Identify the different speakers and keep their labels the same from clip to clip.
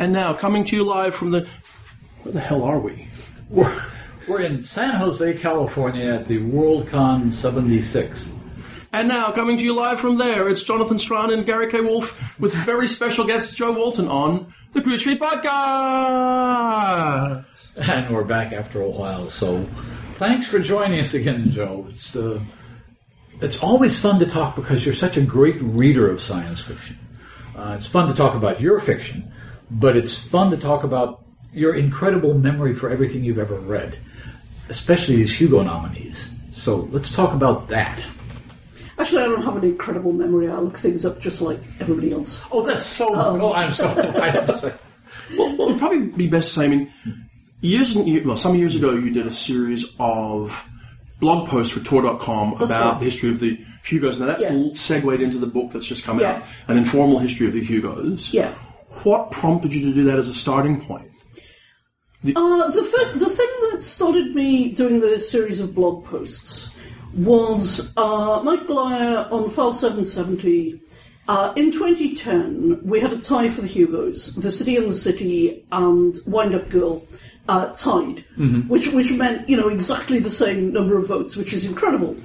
Speaker 1: And now, coming to you live from the. Where the hell are we?
Speaker 2: We're, we're in San Jose, California at the Worldcon 76.
Speaker 1: And now, coming to you live from there, it's Jonathan Strahan and Gary K. Wolfe with very special guest Jo Walton on the Coode Street Podcast.
Speaker 2: And we're back after a while, so thanks for joining us again, Joe. It's, uh, it's always fun to talk because you're such a great reader of science fiction. Uh, it's fun to talk about your fiction, but it's fun to talk about your incredible memory for everything you've ever read, especially these Hugo nominees. So let's talk about that.
Speaker 3: Actually, I don't have an incredible memory. I look things up just like everybody else.
Speaker 2: Oh, that's so. Um, oh, I'm so. I,
Speaker 1: Well, well, it would probably be best to say, I mean, years and well, some years ago, you did a series of blog posts for Tor.com about
Speaker 3: right.
Speaker 1: the history of the Hugos. Now, that's
Speaker 3: Yeah.
Speaker 1: segued into the book that's just come
Speaker 3: Yeah.
Speaker 1: out, an informal history of the Hugos.
Speaker 3: Yeah.
Speaker 1: What prompted you to do that as a starting point?
Speaker 3: Uh, the first, the thing that started me doing the series of blog posts was uh, Mike Glyer on File 770. Uh, in 2010, we had a tie for the Hugos. The City and the City and Wind Up Girl uh, tied, which which meant you know exactly the same number of votes, which is incredible.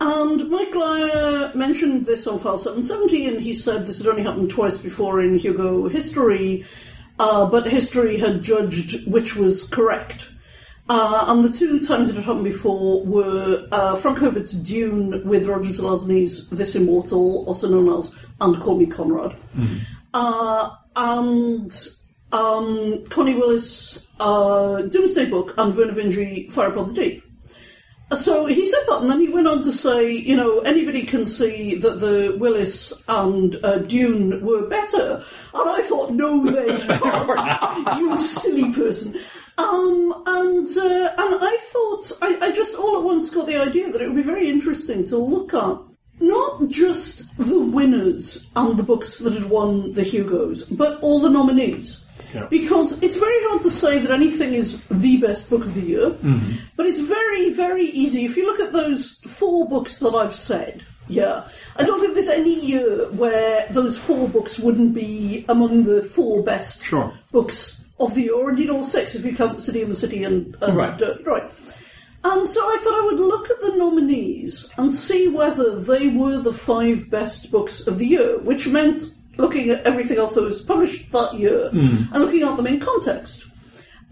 Speaker 3: And Mike Glyer mentioned this on File 770, and he said this had only happened twice before in Hugo history. Uh, but history had judged which was correct. Uh, and the two times it had happened before were uh, Frank Herbert's Dune with Roger Zelazny's This Immortal, also known as And Call Me Conrad. Uh, and um, Connie Willis' uh, Doomsday Book and Vernor Vinge Fire Upon the Deep. So he said that, and then he went on to say, you know, anybody can see that the Willis and uh, Dune were better. And I thought, no, they can't. you silly person. Um, and uh, and I thought, I, I just all at once got the idea that it would be very interesting to look at not just the winners and the books that had won the Hugos, but all the nominees.
Speaker 1: Yeah.
Speaker 3: Because it's very hard to say that anything is the best book of the year, but it's very, very easy. If you look at those four books that I've said, yeah, I don't think there's any year where those four books wouldn't be among the four best
Speaker 1: Sure.
Speaker 3: books of the year, or indeed all six if you count the city and the city and, and
Speaker 2: Right.
Speaker 3: uh, right. And so I thought I would look at the nominees and see whether they were the five best books of the year, which meant looking at everything else that was published that year and looking at them in context.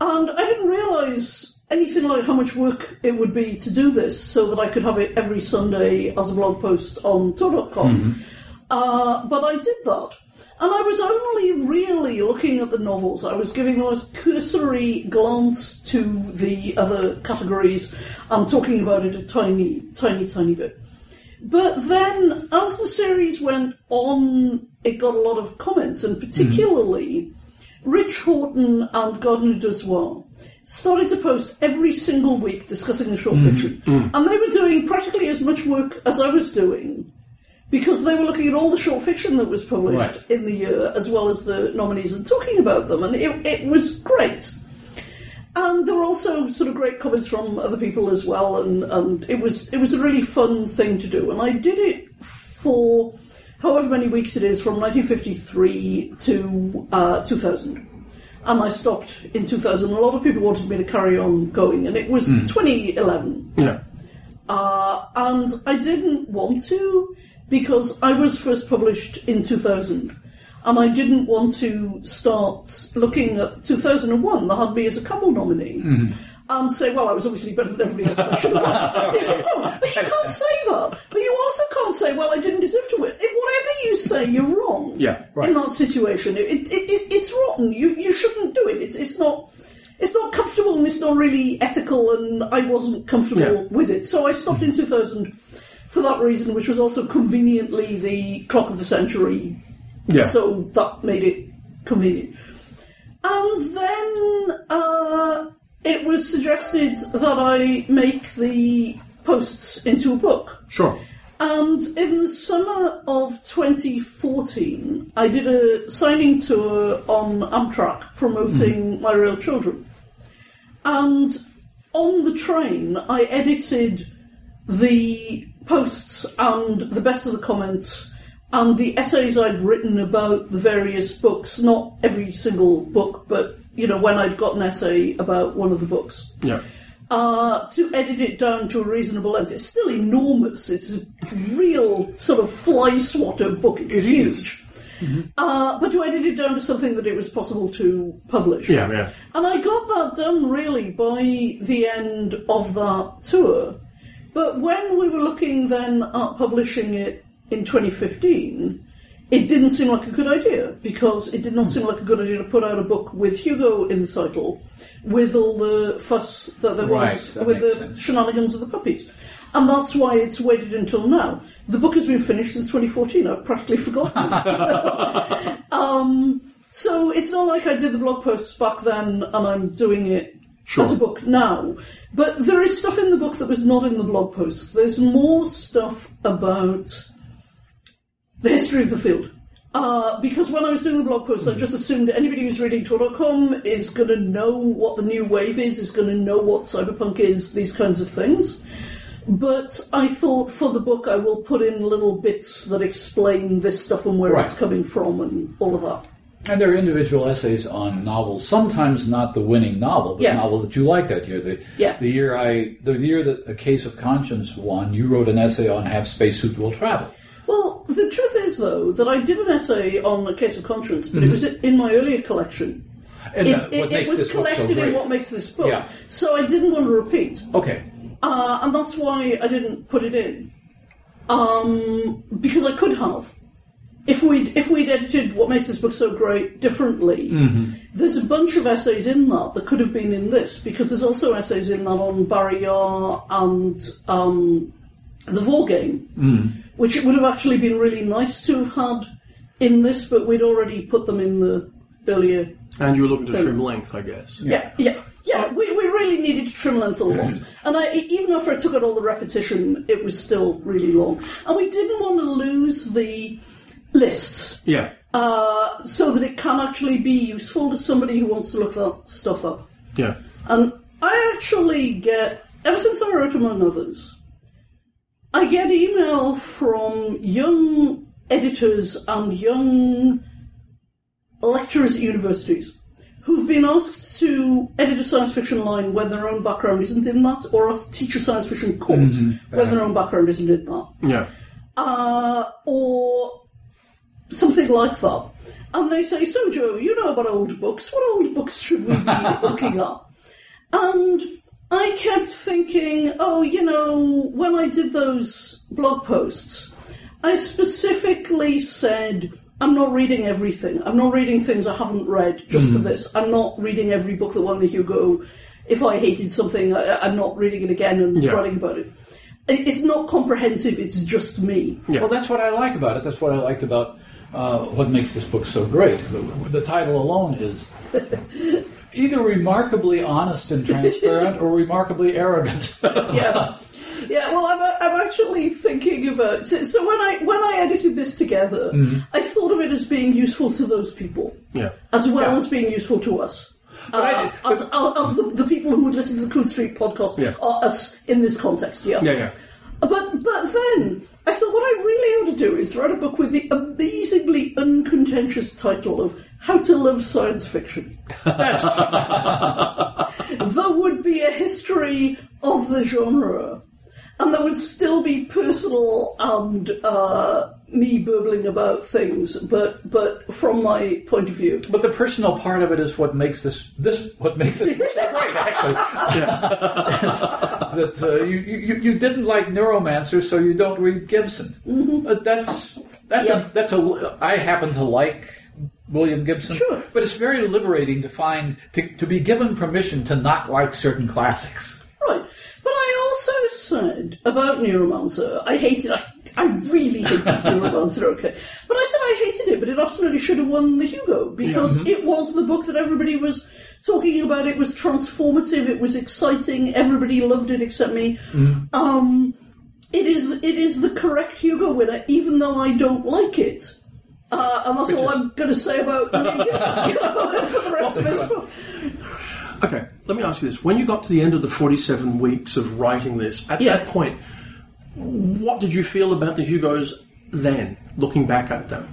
Speaker 3: And I didn't realise anything like how much work it would be to do this so that I could have it every Sunday as a blog post on Tor.com. Uh, but I did that. And I was only really looking at the novels. I was giving the most cursory glance to the other categories and talking about it a tiny, tiny, tiny bit. But then, as the series went on, it got a lot of comments, and particularly Rich Horton and Gardner Dozois started to post every single week discussing the short mm-hmm. fiction. Mm. And they were doing practically as much work as I was doing because they were looking at all the short fiction that was published
Speaker 2: Right.
Speaker 3: in the year as well as the nominees and talking about them, and it, it was great. And there were also sort of great comments from other people as well, and, and it was it was a really fun thing to do. And I did it for however many weeks it is, from 1953 to uh, 2000. And I stopped in 2000. A lot of people wanted me to carry on going, and it was 2011.
Speaker 1: Yeah.
Speaker 3: Uh, and I didn't want to because I was first published in 2000. And I didn't want to start looking at 2001 that had me as a Campbell nominee mm-hmm. and say, well, I was obviously better than everybody else. but I should have won. no, but you can't say that. But you also can't say, well, I didn't deserve to win. Whatever you say, you're wrong
Speaker 1: Yeah,
Speaker 2: right.
Speaker 3: in that situation. It, it, it, it's rotten. You, you shouldn't do it. It's, it's not. It's not comfortable and it's not really ethical, and I wasn't comfortable
Speaker 1: Yeah.
Speaker 3: with it. So I stopped in mm-hmm. 2000 for that reason, which was also conveniently the clock of the century.
Speaker 1: Yeah.
Speaker 3: So that made it convenient. And then uh, it was suggested that I make the posts into a book.
Speaker 1: Sure.
Speaker 3: And in the summer of 2014, I did a signing tour on Amtrak promoting My Real Children. And on the train, I edited the posts and the best of the comments and the essays I'd written about the various books, not every single book, but you know, when I'd got an essay about one of the books,
Speaker 1: Yeah.
Speaker 3: uh, to edit it down to a reasonable length. It's still enormous. It's a real sort of fly swatter book. It's
Speaker 1: It is.
Speaker 3: huge. Uh, but to edit it down to something that it was possible to publish.
Speaker 1: Yeah, yeah.
Speaker 3: And I got that done really by the end of that tour. But when we were looking then at publishing it in 2015, it didn't seem like a good idea because it did not seem like a good idea to put out a book with Hugo in the title, with all the fuss that there
Speaker 2: Right,
Speaker 3: was
Speaker 2: that
Speaker 3: with the
Speaker 2: sense.
Speaker 3: shenanigans of the puppies. And that's why it's waited until now. The book has been finished since 2014. I've practically forgotten it. um, so it's not like I did the blog posts back then and I'm doing it
Speaker 1: Sure.
Speaker 3: as a book now. But there is stuff in the book that was not in the blog posts. There's more stuff about the history of the field. Uh, because when I was doing the blog posts, I just assumed anybody who's reading Tor.com is going to know what the new wave is, is going to know what cyberpunk is, these kinds of things. But I thought for the book I will put in little bits that explain this stuff and where it's coming from and all of that.
Speaker 2: And there are individual essays on novels, sometimes not the winning novel, but
Speaker 3: Yeah.
Speaker 2: the novel that you liked that year. The,
Speaker 3: Yeah.
Speaker 2: the year I, the year that A Case of Conscience won, you wrote an essay on Have Space Suit Will Travel.
Speaker 3: Well, the truth is, though, that I did an essay on the case of conscience, but it was in my earlier collection.
Speaker 2: And
Speaker 3: It,
Speaker 2: uh,
Speaker 3: it,
Speaker 2: what
Speaker 3: it
Speaker 2: makes
Speaker 3: was
Speaker 2: book so
Speaker 3: collected in what makes this book.
Speaker 2: Yeah.
Speaker 3: So I didn't want to repeat,
Speaker 2: Okay.
Speaker 3: uh, and that's why I didn't put it in. Um, because I could have. If we'd, if we'd edited what makes this book so great differently, there's a bunch of essays in that that could have been in this, because there's also essays in that on Barrayar and um, the Vor Game, which it would have actually been really nice to have had in this, but we'd already put them in the earlier.
Speaker 1: And you were looking to
Speaker 3: So-
Speaker 1: trim length, I guess.
Speaker 3: Yeah, yeah, yeah. We, we really needed to trim length a lot, and I, even after I took out all the repetition, it was still really long, and we didn't want to lose the lists.
Speaker 1: Yeah.
Speaker 3: Uh, so that it can actually be useful to somebody who wants to look that stuff up.
Speaker 1: Yeah.
Speaker 3: And I actually get, ever since I wrote among others, I get email from young editors and young lecturers at universities who've been asked to edit a science fiction line when their own background isn't in that, or asked to teach a science fiction course when their own background isn't in that
Speaker 1: Yeah.
Speaker 3: uh, or something like that. And they say, So, Jo, you know about old books. What old books should we be looking at? And I kept thinking, oh, you know, when I did those blog posts, I specifically said, I'm not reading everything. I'm not reading things I haven't read just for this. I'm not reading every book that won the Hugo. If I hated something, I, I'm not reading it again and
Speaker 1: Yeah.
Speaker 3: writing about it. It- It's not comprehensive, it's just me.
Speaker 1: Yeah.
Speaker 2: Well, that's what I like about it. That's what I liked about uh, what makes this book so great. The, the title alone is either remarkably honest and transparent or remarkably arrogant.
Speaker 3: yeah. Yeah, well, I'm, I'm actually thinking about. So, so when I when I edited this together, I thought of it as being useful to those people,
Speaker 1: Yeah.
Speaker 3: as well
Speaker 2: Yeah.
Speaker 3: as being useful to us. Uh,
Speaker 2: I-
Speaker 3: as, as, as the, the people who would listen to the Coode Street podcast
Speaker 1: Yeah.
Speaker 3: are us in this context, yeah.
Speaker 1: Yeah, yeah.
Speaker 3: But but then I thought what I really ought to do is write a book with the amazingly uncontentious title of How to Love Science Fiction. there would be a history of the genre, and there would still be personal and uh, me burbling about things, but but from my point of view.
Speaker 2: But the personal part of it is what makes this this what makes this great. Actually, Is that uh, you, you you didn't like Neuromancer, so you don't read Gibson. Uh, that's that's
Speaker 3: Yeah.
Speaker 2: a that's a I happen to like William Gibson,
Speaker 3: Sure.
Speaker 2: but it's very liberating to find to to be given permission to not like certain classics.
Speaker 3: Right. But I also said about Neuromancer, I hated, I, I really hated Neuromancer, okay. But I said I hated it, but it absolutely should have won the Hugo because it was the book that everybody was talking about. It was transformative, it was exciting, everybody loved it except me. Um, it is, it is the correct Hugo winner, even though I don't like it. Uh, and that's all I'm going to say about you know, for the rest of this book.
Speaker 1: Okay, let me ask you this. When you got to the end of the 47 weeks of writing this, at
Speaker 3: Yeah.
Speaker 1: that point, what did you feel about the Hugos then, looking back at them?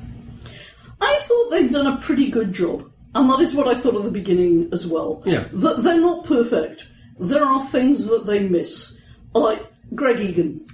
Speaker 3: I thought they'd done a pretty good job. And that is what I thought at the beginning as well.
Speaker 1: Yeah.
Speaker 3: That they're not perfect. There are things that they miss. Like Greg Egan.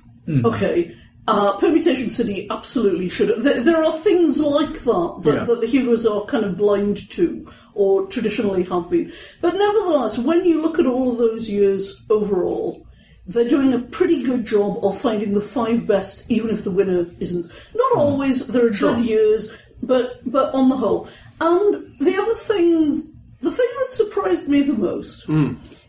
Speaker 3: Okay. Uh, Permutation City absolutely should. There, there are things like that that,
Speaker 1: Yeah.
Speaker 3: that the Hugos are kind of blind to, or traditionally have been. But nevertheless, when you look at all of those years overall, they're doing a pretty good job of finding the five best, even if the winner isn't. Not always. There are
Speaker 1: Sure.
Speaker 3: good years, but but on the whole. And the other things, the thing that surprised me the most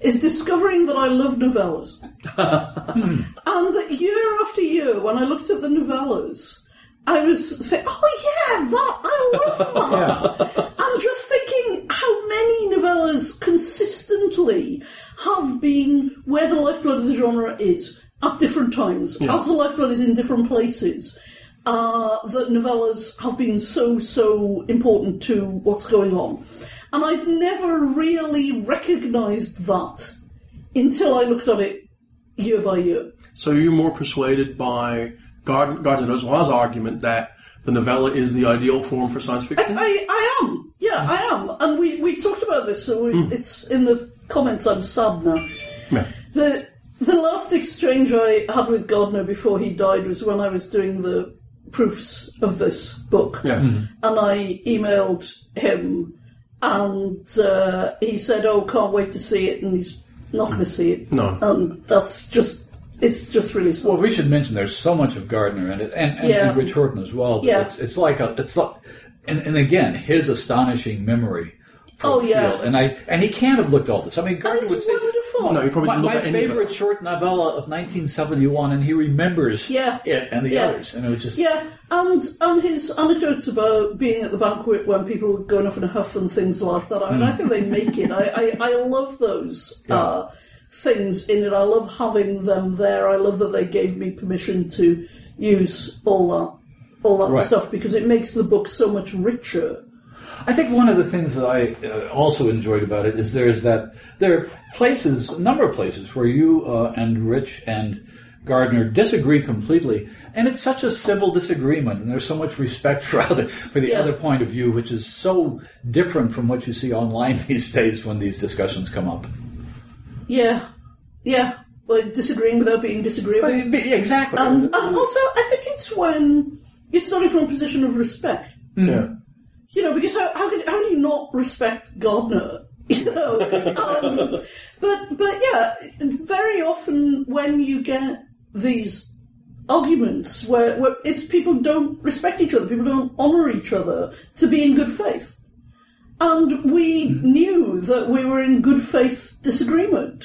Speaker 3: is discovering that I love novellas. and that year after year, when I looked at the novellas, I was thinking, oh yeah, that, I love that. And just thinking how many novellas consistently have been where the lifeblood of the genre is at different times, as the lifeblood is in different places. Uh, that novellas have been so, so important to what's going on. And I'd never really recognised that until I looked at it year by year.
Speaker 1: So you're more persuaded by Gard- Gardner Dozois' argument that the novella is the ideal form for science fiction?
Speaker 3: I, I am. Yeah, I am. And we, we talked about this, so we, hmm. it's in the comments. I'm sad now.
Speaker 1: Yeah.
Speaker 3: The the last exchange I had with Gardner before he died was when I was doing the proofs of this book.
Speaker 1: Yeah.
Speaker 3: And I emailed him, and uh, he said, "Oh, can't wait to see it," and he's not going to see it.
Speaker 1: No.
Speaker 3: and that's just it's just really sad.
Speaker 2: Well, we should mention there's so much of Gardner in it, and, and,
Speaker 3: Yeah.
Speaker 2: and Rich Horton as well.
Speaker 3: Yeah.
Speaker 2: It's, it's like a, it's like, and, and again, his astonishing memory.
Speaker 3: Oh, yeah.
Speaker 2: profile. and I and he can't have looked all this. I mean, Gardner would say
Speaker 3: wonderful.
Speaker 1: No, you probably
Speaker 2: my,
Speaker 1: didn't look
Speaker 2: my
Speaker 1: at any of it.
Speaker 2: favorite short novella of 1971, and he remembers
Speaker 3: Yeah.
Speaker 2: it and the
Speaker 3: Yeah.
Speaker 2: others, and it was just
Speaker 3: Yeah, and and his anecdotes about being at the banquet when people were going off in a huff and things like that. I mean, I think they make it. I, I, I love those uh, things in it. I love having them there. I love that they gave me permission to use all that all that
Speaker 2: Right.
Speaker 3: stuff because it makes the book so much richer.
Speaker 2: I think one of the things that I uh, also enjoyed about it is there's that there are places, a number of places where you uh, and Rich and Gardner disagree completely, and it's such a civil disagreement, and there's so much respect for other for the
Speaker 3: Yeah.
Speaker 2: other point of view, which is so different from what you see online these days when these discussions come up.
Speaker 3: Yeah, yeah. But disagreeing without being disagreeable.
Speaker 2: Yeah, exactly.
Speaker 3: And, and also, I think it's when you're starting from a position of respect.
Speaker 1: Yeah.
Speaker 3: You know, because how, how, can, how do you not respect Gardner? You know, um, but but yeah, very often when you get these arguments where, where it's people don't respect each other, people don't honour each other to be in good faith, and we knew that we were in good faith disagreement.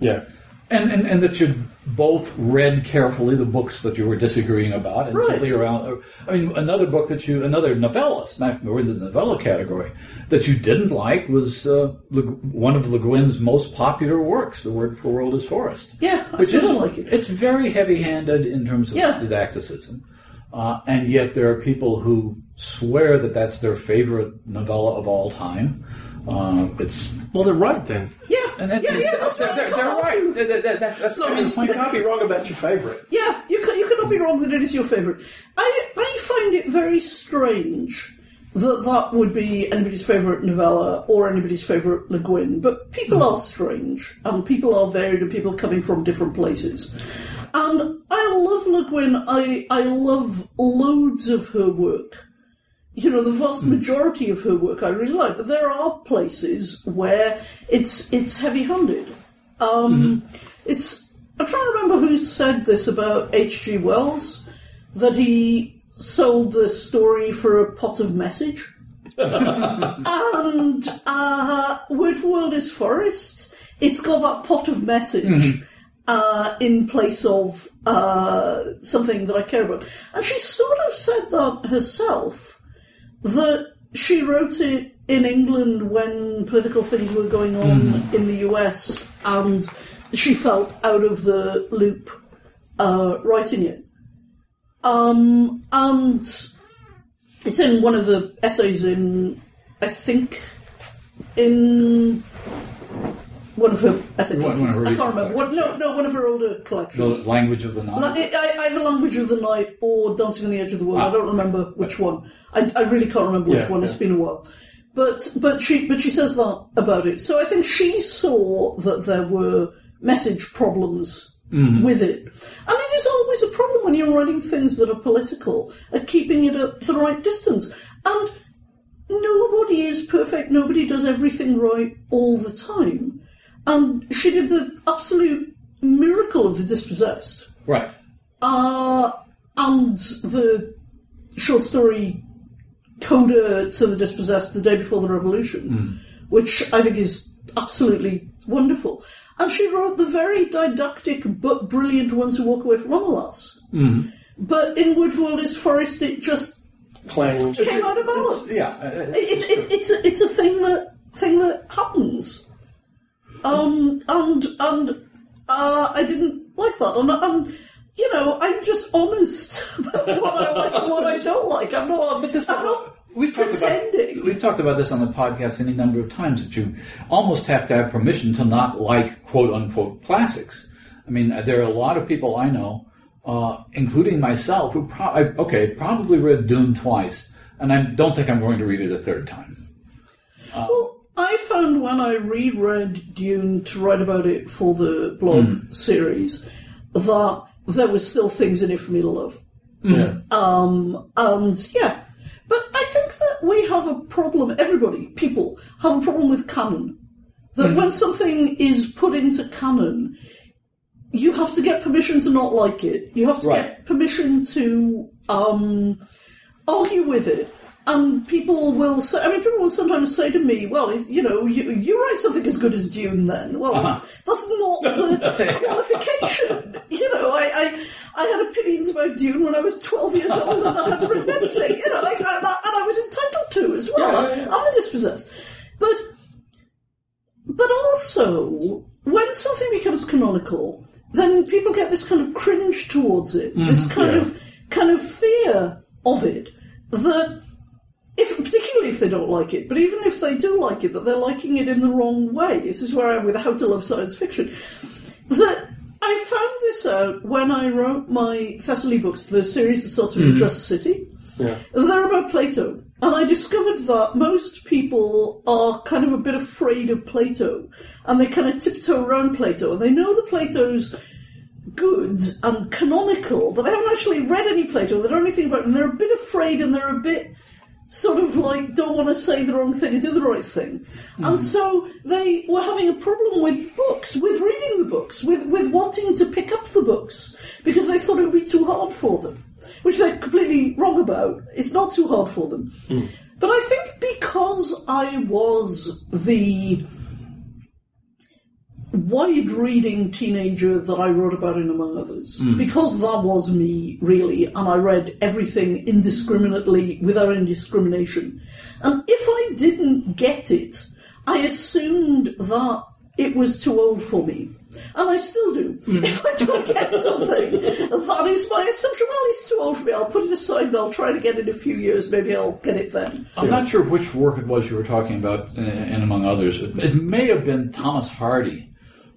Speaker 1: Yeah.
Speaker 2: and, and and that you both read carefully the books that you were disagreeing about, and
Speaker 3: Right.
Speaker 2: simply around. I mean, another book that you, another novella, not we're in the novella category, that you didn't like was uh, Le, one of Le Guin's most popular works, "The Word for World is Forest."
Speaker 3: Yeah, I
Speaker 2: which
Speaker 3: still
Speaker 2: is
Speaker 3: don't like it.
Speaker 2: It's very heavy-handed in terms of
Speaker 3: Yeah.
Speaker 2: its didacticism, uh, and yet there are people who swear that that's their favorite novella of all time. Uh, it's
Speaker 1: Well, they're right then.
Speaker 3: Yeah,
Speaker 2: and then,
Speaker 3: yeah, yeah. That's
Speaker 2: they're, they're,
Speaker 3: can't
Speaker 2: they're
Speaker 3: argue.
Speaker 2: right. That- that- that's that's
Speaker 1: I mean, you can't be wrong about your favorite.
Speaker 3: Yeah, you can, you cannot be wrong that it is your favourite. I, I find it very strange that that would be anybody's favourite novella or anybody's favourite Le Guin, but people are strange, and people are varied, and people coming from different places. And I love Le Guin, I, I love loads of her work. You know, the vast majority of her work I really like, but there are places where it's it's heavy-handed. Um, It's I'm trying to remember who said this about H.G. Wells that he sold the story for a pot of message. and uh, Word for World is Forest. It's got that pot of message uh, in place of uh, something that I care about. And she sort of said that herself that she wrote it in England when political things were going on in the US, and she felt out of the loop uh, writing it. Um, and it's in one of the essays in, I think, in one of her essay
Speaker 2: One- one of her.
Speaker 3: I can't
Speaker 2: recent
Speaker 3: remember. What, no, no, one of her older
Speaker 2: The
Speaker 3: collections.
Speaker 2: language of the night.
Speaker 3: Like, I- Either Language of the Night or Dancing on the Edge of the World.
Speaker 2: Ah.
Speaker 3: I don't remember which one. I, I really can't remember which
Speaker 1: Yeah,
Speaker 3: one. It's
Speaker 1: yeah.
Speaker 3: been a while. But but she but she says that about it. So I think she saw that there were message problems with it, and it is always a problem when you're writing things that are political at keeping it at the right distance. And nobody is perfect. Nobody does everything right all the time. And she did the absolute miracle of the dispossessed
Speaker 2: right.
Speaker 3: uh, and the short story coda to the dispossessed the day before the revolution, which I think is absolutely wonderful. And she wrote the very didactic but brilliant ones who walk away from Omelas. But in Woodwalder's Forest, it just
Speaker 1: Clang.
Speaker 3: came out of balance.
Speaker 2: Yeah. uh,
Speaker 3: It's it's it's a, it's a thing that thing that happens. Um and and uh, I didn't like that, and, and you know I'm just honest about what I like and what I don't like. I'm not.
Speaker 2: Well, but this
Speaker 3: I'm not
Speaker 2: we've talked about
Speaker 3: pretending.
Speaker 2: we've talked about this on the podcast any number of times that you almost have to have permission to not like quote unquote classics. I mean, there are a lot of people I know, uh, including myself, who pro- I, okay probably read Dune twice, and I don't think I'm going to read it a third time.
Speaker 3: Well, I found when I reread Dune to write about it for the blog series that there were still things in it for me to love.
Speaker 1: Yeah.
Speaker 3: Um, and yeah, but I think that we have a problem. Everybody, people, have a problem with canon. That when something is put into canon, you have to get permission to not like it. You have to
Speaker 2: Right.
Speaker 3: get permission to um, argue with it. And people will say, I mean, people will sometimes say to me, well, you know, you, you write something as good as Dune then. Well, uh-huh. that's not the qualification. You know, I, I, I had opinions about Dune when I was 12 years old and I hadn't written anything. You know, I, I, and I was entitled to as well.
Speaker 1: Yeah, yeah, yeah.
Speaker 3: I'm the dispossessed. But but also, when something becomes canonical, then people get this kind of cringe towards it, mm-hmm. this kind of kind of fear of it. That if particularly if they don't like it, but even if they do like it, that they're liking it in the wrong way. This is where I am with How to Love Science Fiction. That I found this out when I wrote my Thessaly books, the series that starts with mm. the Just City.
Speaker 1: Yeah.
Speaker 3: They're about Plato. And I discovered that most people are kind of a bit afraid of Plato. And they kind of tiptoe around Plato. And they know that Plato's good and canonical, but they haven't actually read any Plato. They don't know anything about it. And they're a bit afraid and they're a bit sort of like don't want to say the wrong thing and do the right thing. And mm. so they were having a problem with books, with reading the books, with, with wanting to pick up the books, because they thought it would be too hard for them. Which they're completely wrong about. It's not too hard for them. Mm. But I think because I was the wide reading teenager that I wrote about in Among Others, hmm. because that was me, really, and I read everything indiscriminately without any discrimination. And if I didn't get it, I assumed that it was too old for me. And I still do. Hmm. If I don't get something, that is my assumption. Well, it's too old for me. I'll put it aside and I'll try to get it in a few years. Maybe I'll get it then.
Speaker 2: I'm not sure which work it was you were talking about, and, among others, it may have been Thomas Hardy,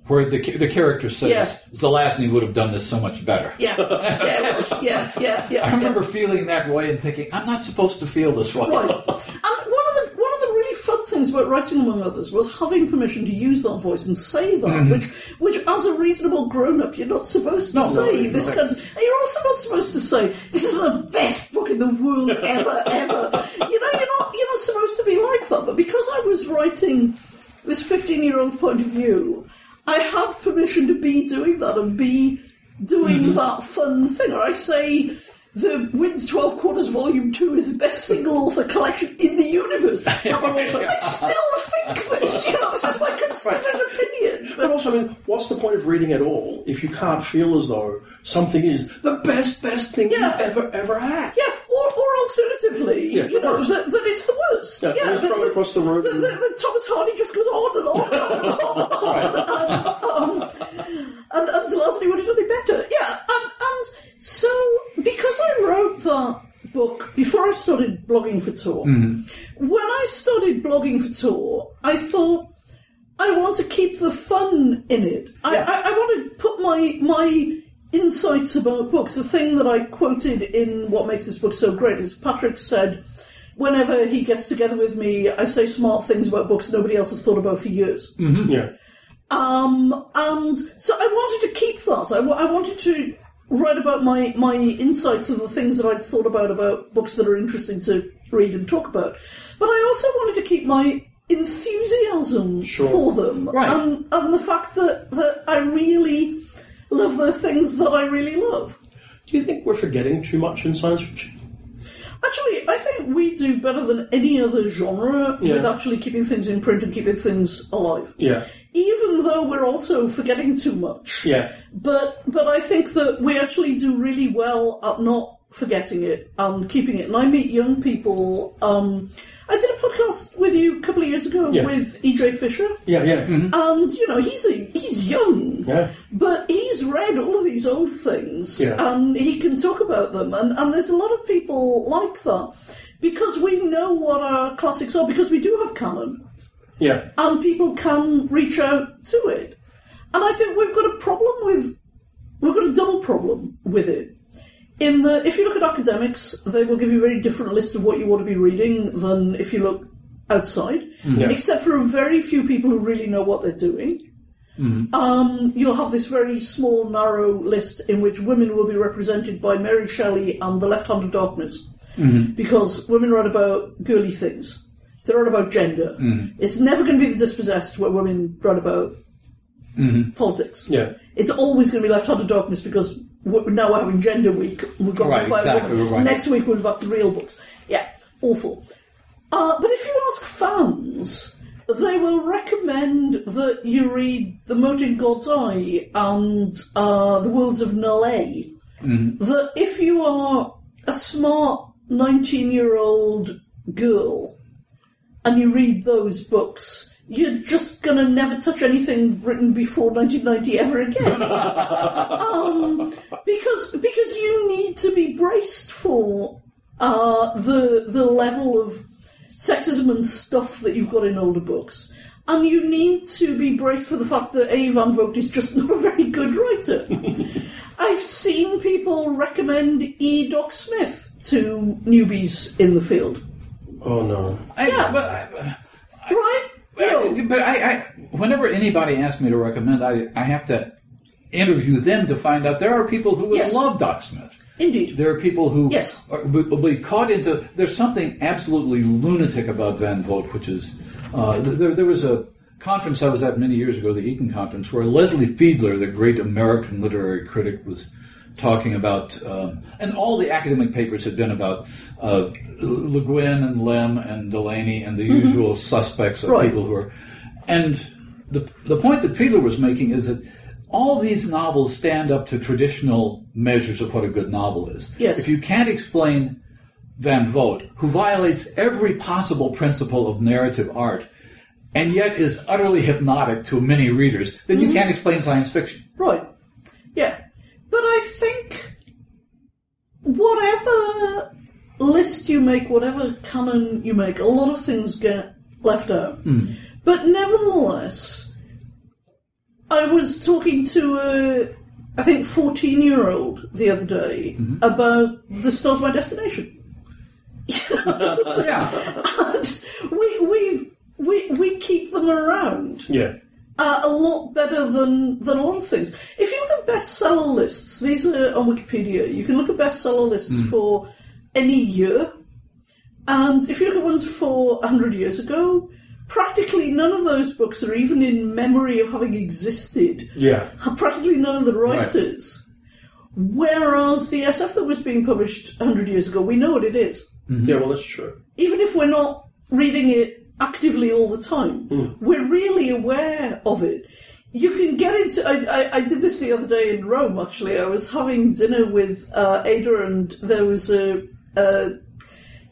Speaker 2: where the the character says
Speaker 3: Yeah.
Speaker 2: Zelazny would have done this so much better.
Speaker 3: Yeah, yeah, was. yeah, yeah, yeah.
Speaker 2: I remember feeling that way and thinking, I'm not supposed to feel this way.
Speaker 3: Right. And one of the one of the really fun things about writing among others was having permission to use that voice and say that, mm-hmm. which which as a reasonable grown up you're not supposed to
Speaker 1: No,
Speaker 3: say.
Speaker 1: no,
Speaker 3: this
Speaker 1: no.
Speaker 3: kind of and you're also not supposed to say, This is the best book in the world ever, ever. You know, you're not you're not supposed to be like that. But because I was writing this fifteen year old point of view, I have permission to be doing that and be doing mm-hmm. that fun thing. Or I say the Winds 12 Quarters Volume 2 is the best single author collection in the universe. And I'm also, I still think this, you know, this is my considered opinion.
Speaker 1: But also, I mean, what's the point of reading at all if you can't feel as though something is the best, best thing
Speaker 3: Yeah.
Speaker 1: you've ever, ever had?
Speaker 3: Yeah, or, or alternatively,
Speaker 1: Yeah,
Speaker 3: you know, that, that it's the worst.
Speaker 1: Yeah,
Speaker 3: Yeah, that- that-
Speaker 1: across the
Speaker 3: that- that Thomas Hardy just goes on and on and on and on. and, um, and, and Zelazny would have done it better. Yeah, and, and so, because I wrote that book before I started blogging for Tor, when I started blogging for Tor, I thought, I want to keep the fun in it. I, I, I want to put my my insights about books. The thing that I quoted in what makes this book so great is Patrick said, "Whenever he gets together with me, I say smart things about books nobody else has thought about for years."
Speaker 1: Yeah.
Speaker 3: Um, and so I wanted to keep that. I, wanted to write about my, my insights and the things that I'd thought about about books that are interesting to read and talk about. But I also wanted to keep my enthusiasm
Speaker 1: Sure.
Speaker 3: for them.
Speaker 2: Right.
Speaker 3: And, and the fact that, that I really love the things that I really love.
Speaker 1: Do you think we're forgetting too much in science fiction?
Speaker 3: Actually, I think we do better than any other genre
Speaker 1: Yeah.
Speaker 3: with actually keeping things in print and keeping things alive.
Speaker 1: Yeah.
Speaker 3: Even though we're also forgetting too much.
Speaker 1: Yeah.
Speaker 3: But but I think that we actually do really well at not forgetting it and keeping it. And I meet young people. Um, I did a podcast with you a couple of years ago
Speaker 1: Yeah.
Speaker 3: with EJ Fisher,
Speaker 1: Yeah. Yeah.
Speaker 3: and you know he's a he's young,
Speaker 1: Yeah.
Speaker 3: but he's read all of these old things
Speaker 1: Yeah.
Speaker 3: and he can talk about them. And and there's a lot of people like that because we know what our classics are because we do have canon
Speaker 1: Yeah.
Speaker 3: and people can reach out to it. And I think we've got a problem with we've got a double problem with it. In the if you look at academics, they will give you a very different list of what you want to be reading than if you look outside. Mm-hmm.
Speaker 1: Yeah.
Speaker 3: Except for a very few people who really know what they're doing. Mm-hmm. Um, you'll have this very small, narrow list in which women will be represented by Mary Shelley and The Left Hand of Darkness. Mm-hmm. Because women write about girly things. They write about gender. It's never going to be The Dispossessed where women write about politics.
Speaker 1: Yeah.
Speaker 3: It's always going to be Left Hand of Darkness because we're, now we're having Gender Week. We've got
Speaker 2: Right, exactly,
Speaker 3: woman. Next week we're back to real books. Yeah, awful. Uh, but if you ask fans, they will recommend that you read The Mote in God's Eye and uh, The Worlds of Null-A. That if you are a smart 19 year old girl and you read those books, you're just going to never touch anything written before 1990 ever again. um, because because you need to be braced for uh, the the level of sexism and stuff that you've got in older books. And you need to be braced for the fact that A. Van Vogt is just not a very good writer. I've seen people recommend E. Doc Smith to newbies in the field.
Speaker 1: Oh no.
Speaker 2: I,
Speaker 3: Yeah.
Speaker 2: but I,
Speaker 3: Right? No.
Speaker 2: But I, I, whenever anybody asks me to recommend, I, I have to interview them to find out. There are people who would
Speaker 3: Yes.
Speaker 2: love Doc Smith.
Speaker 3: Indeed.
Speaker 2: There are people who
Speaker 3: Yes.
Speaker 2: are, will be caught into. There's something absolutely lunatic about Van Vogt, which is uh, there. There was a conference I was at many years ago, the Eaton Conference, where Leslie Fiedler, the great American literary critic, was talking about, um, and all the academic papers had been about uh, Le Guin and Lem and Delany and the usual suspects of
Speaker 3: Right.
Speaker 2: people who are. And the the point that Fiedler was making is that all these novels stand up to traditional measures of what a good novel is.
Speaker 3: Yes.
Speaker 2: If you can't explain Van Vogt, who violates every possible principle of narrative art, and yet is utterly hypnotic to many readers, then you can't explain science fiction.
Speaker 3: Right. But I think whatever list you make, whatever canon you make, a lot of things get left out. Hmm. But nevertheless, I was talking to a, I think, 14 year old the other day mm-hmm. about The Stars My Destination.
Speaker 2: Yeah.
Speaker 3: And we, we, we, we keep them around
Speaker 1: Yeah.
Speaker 3: Uh, a lot better than than a lot of things. If you look at bestseller lists, these are on Wikipedia. You can look at bestseller lists for any year, and if you look at ones for hundred years ago, practically none of those books are even in memory of having existed.
Speaker 1: Yeah.
Speaker 3: Practically none of the writers. Whereas the SF that was being published hundred years ago, we know what it is
Speaker 1: Yeah. Well, that's true.
Speaker 3: even if we're not reading it actively all the time, we're really aware of it. You can get into. I, I, I did this the other day in Rome. Actually, I was having dinner with uh, Ada, and there was a, a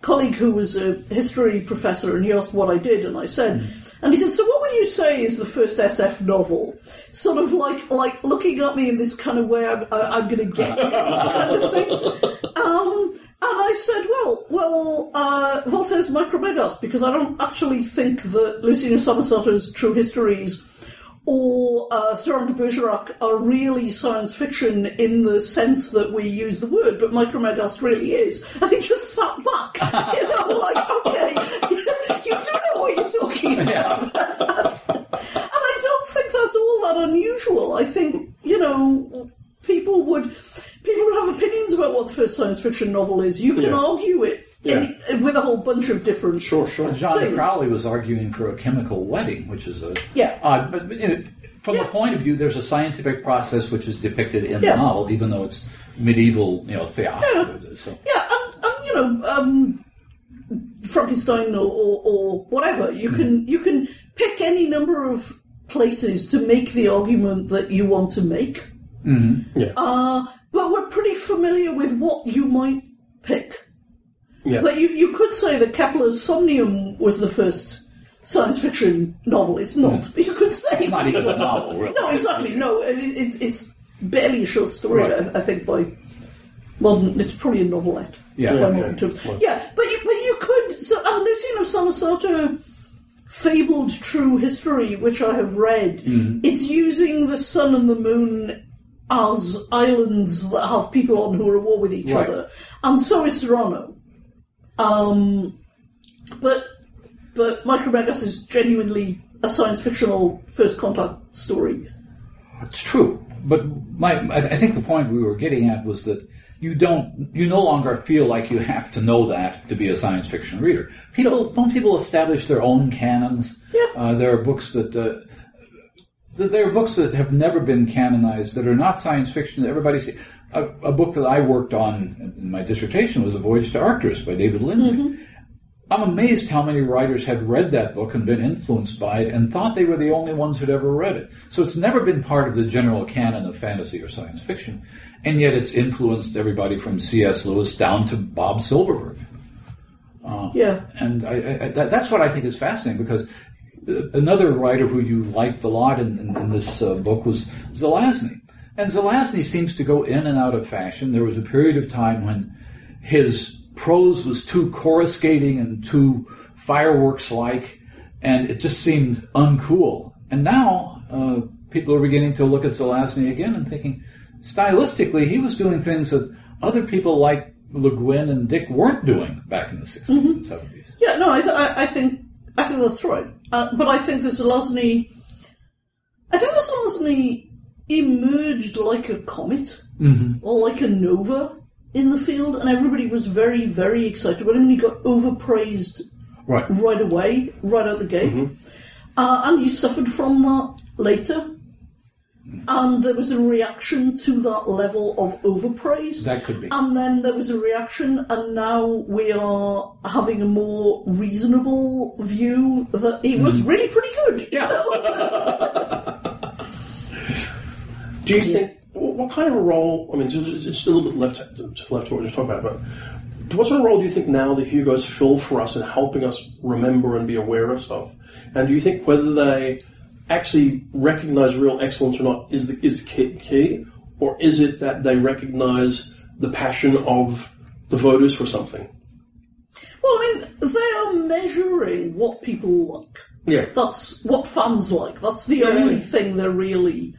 Speaker 3: colleague who was a history professor, and he asked what I did, and I said. And he said, "So, what would you say is the first SF novel?" Sort of like, like looking at me in this kind of way. I'm, I'm going to get you kind of thing. Um, And I said, well, well, uh, Voltaire's Micromegas, because I don't actually think that Lucina Samosata's True Histories or uh, Cyrano de Bergerac are really science fiction in the sense that we use the word, but Micromegas really is. And he just sat back, you know, like, okay, you do know what you're talking about. and I don't think that's all that unusual. I think, you know, people would people would have opinions about what the first science fiction novel is. You can
Speaker 1: Yeah.
Speaker 3: argue it in, with a whole bunch of different
Speaker 1: Sure, sure.
Speaker 2: John
Speaker 3: things.
Speaker 2: Crowley was arguing for a chemical wedding, which is a
Speaker 3: Yeah.
Speaker 2: Uh, but, but, you know, from
Speaker 3: Yeah.
Speaker 2: the point of view, there's a scientific process which is depicted in
Speaker 3: Yeah.
Speaker 2: the novel, even though it's medieval, you know, theology. So
Speaker 3: Yeah, and, and you know, um, Frankenstein or, or, or whatever. You can you can pick any number of places to make the argument that you want to make.
Speaker 1: Yeah.
Speaker 3: Uh, but we're pretty familiar with what you might pick.
Speaker 1: yeah.
Speaker 3: Like you, you could say that Kepler's Somnium was the first science fiction novel. It's not. But you could say
Speaker 2: it's not even a novel, really.
Speaker 3: No, exactly. No, it, it's it's barely a short story.
Speaker 2: Right.
Speaker 3: I, I think by modern, it's probably a novelette.
Speaker 2: Yeah.
Speaker 3: by
Speaker 2: Yeah,
Speaker 3: modern
Speaker 1: yeah.
Speaker 3: terms.
Speaker 1: Well-
Speaker 3: Yeah, but you, but you could. So, and Luciano Samosata fabled true history, which I have read.
Speaker 2: Mm-hmm.
Speaker 3: It's using the sun and the moon as islands that have people on who are at war with each
Speaker 2: Right.
Speaker 3: other, and so is Cyrano. Um, but but Micromegas is genuinely a science fictional first contact story.
Speaker 2: It's true, but my I I think the point we were getting at was that you don't you no longer feel like you have to know that to be a science fiction reader. People don't people establish their own canons.
Speaker 3: Yeah.
Speaker 2: Uh, there are books that. Uh, there are books that have never been canonized that are not science fiction that everybody sees. A, a book that I worked on in my dissertation was A Voyage to Arcturus by David Lindsay. I'm amazed how many writers had read that book and been influenced by it and thought they were the only ones who'd ever read it. So it's never been part of the general canon of fantasy or science fiction, and yet it's influenced everybody from C.S. Lewis down to Bob Silverberg.
Speaker 3: Yeah.
Speaker 2: And I, I, that, that's what I think is fascinating because uh, another writer who you liked a lot in, in, in this uh, book was Zelazny. And Zelazny seems to go in and out of fashion. There was a period of time when his prose was too coruscating and too fireworks like, and it just seemed uncool. And now uh, people are beginning to look at Zelazny again and thinking, stylistically, he was doing things that other people like Le Guin and Dick weren't doing back in the 60s and 70s.
Speaker 3: Yeah, no, I, th- I, I think I think that's right. Uh, but I think the Zelazny, I think the Zelazny emerged like a comet or like a nova in the field, and everybody was very, very excited about him. And he got overpraised
Speaker 2: Right.
Speaker 3: right away, right out the gate, uh, and he suffered from that later. And there was a reaction to that level of overpraise.
Speaker 2: That could be.
Speaker 3: And then there was a reaction, and now we are having a more reasonable view that he was mm. really pretty good. you
Speaker 2: Yeah.
Speaker 3: know?
Speaker 1: Do you think what kind of a role? I mean, it's, it's a little bit left to left to what we just talked about, but what sort of role do you think now the Hugos fill for us in helping us remember and be aware of stuff? And do you think whether they actually recognize real excellence or not is the is key, or is it that they recognize the passion of the voters for something?
Speaker 3: Well, I mean, they are measuring what people like.
Speaker 1: Yeah.
Speaker 3: That's what fans like. That's the only thing they're really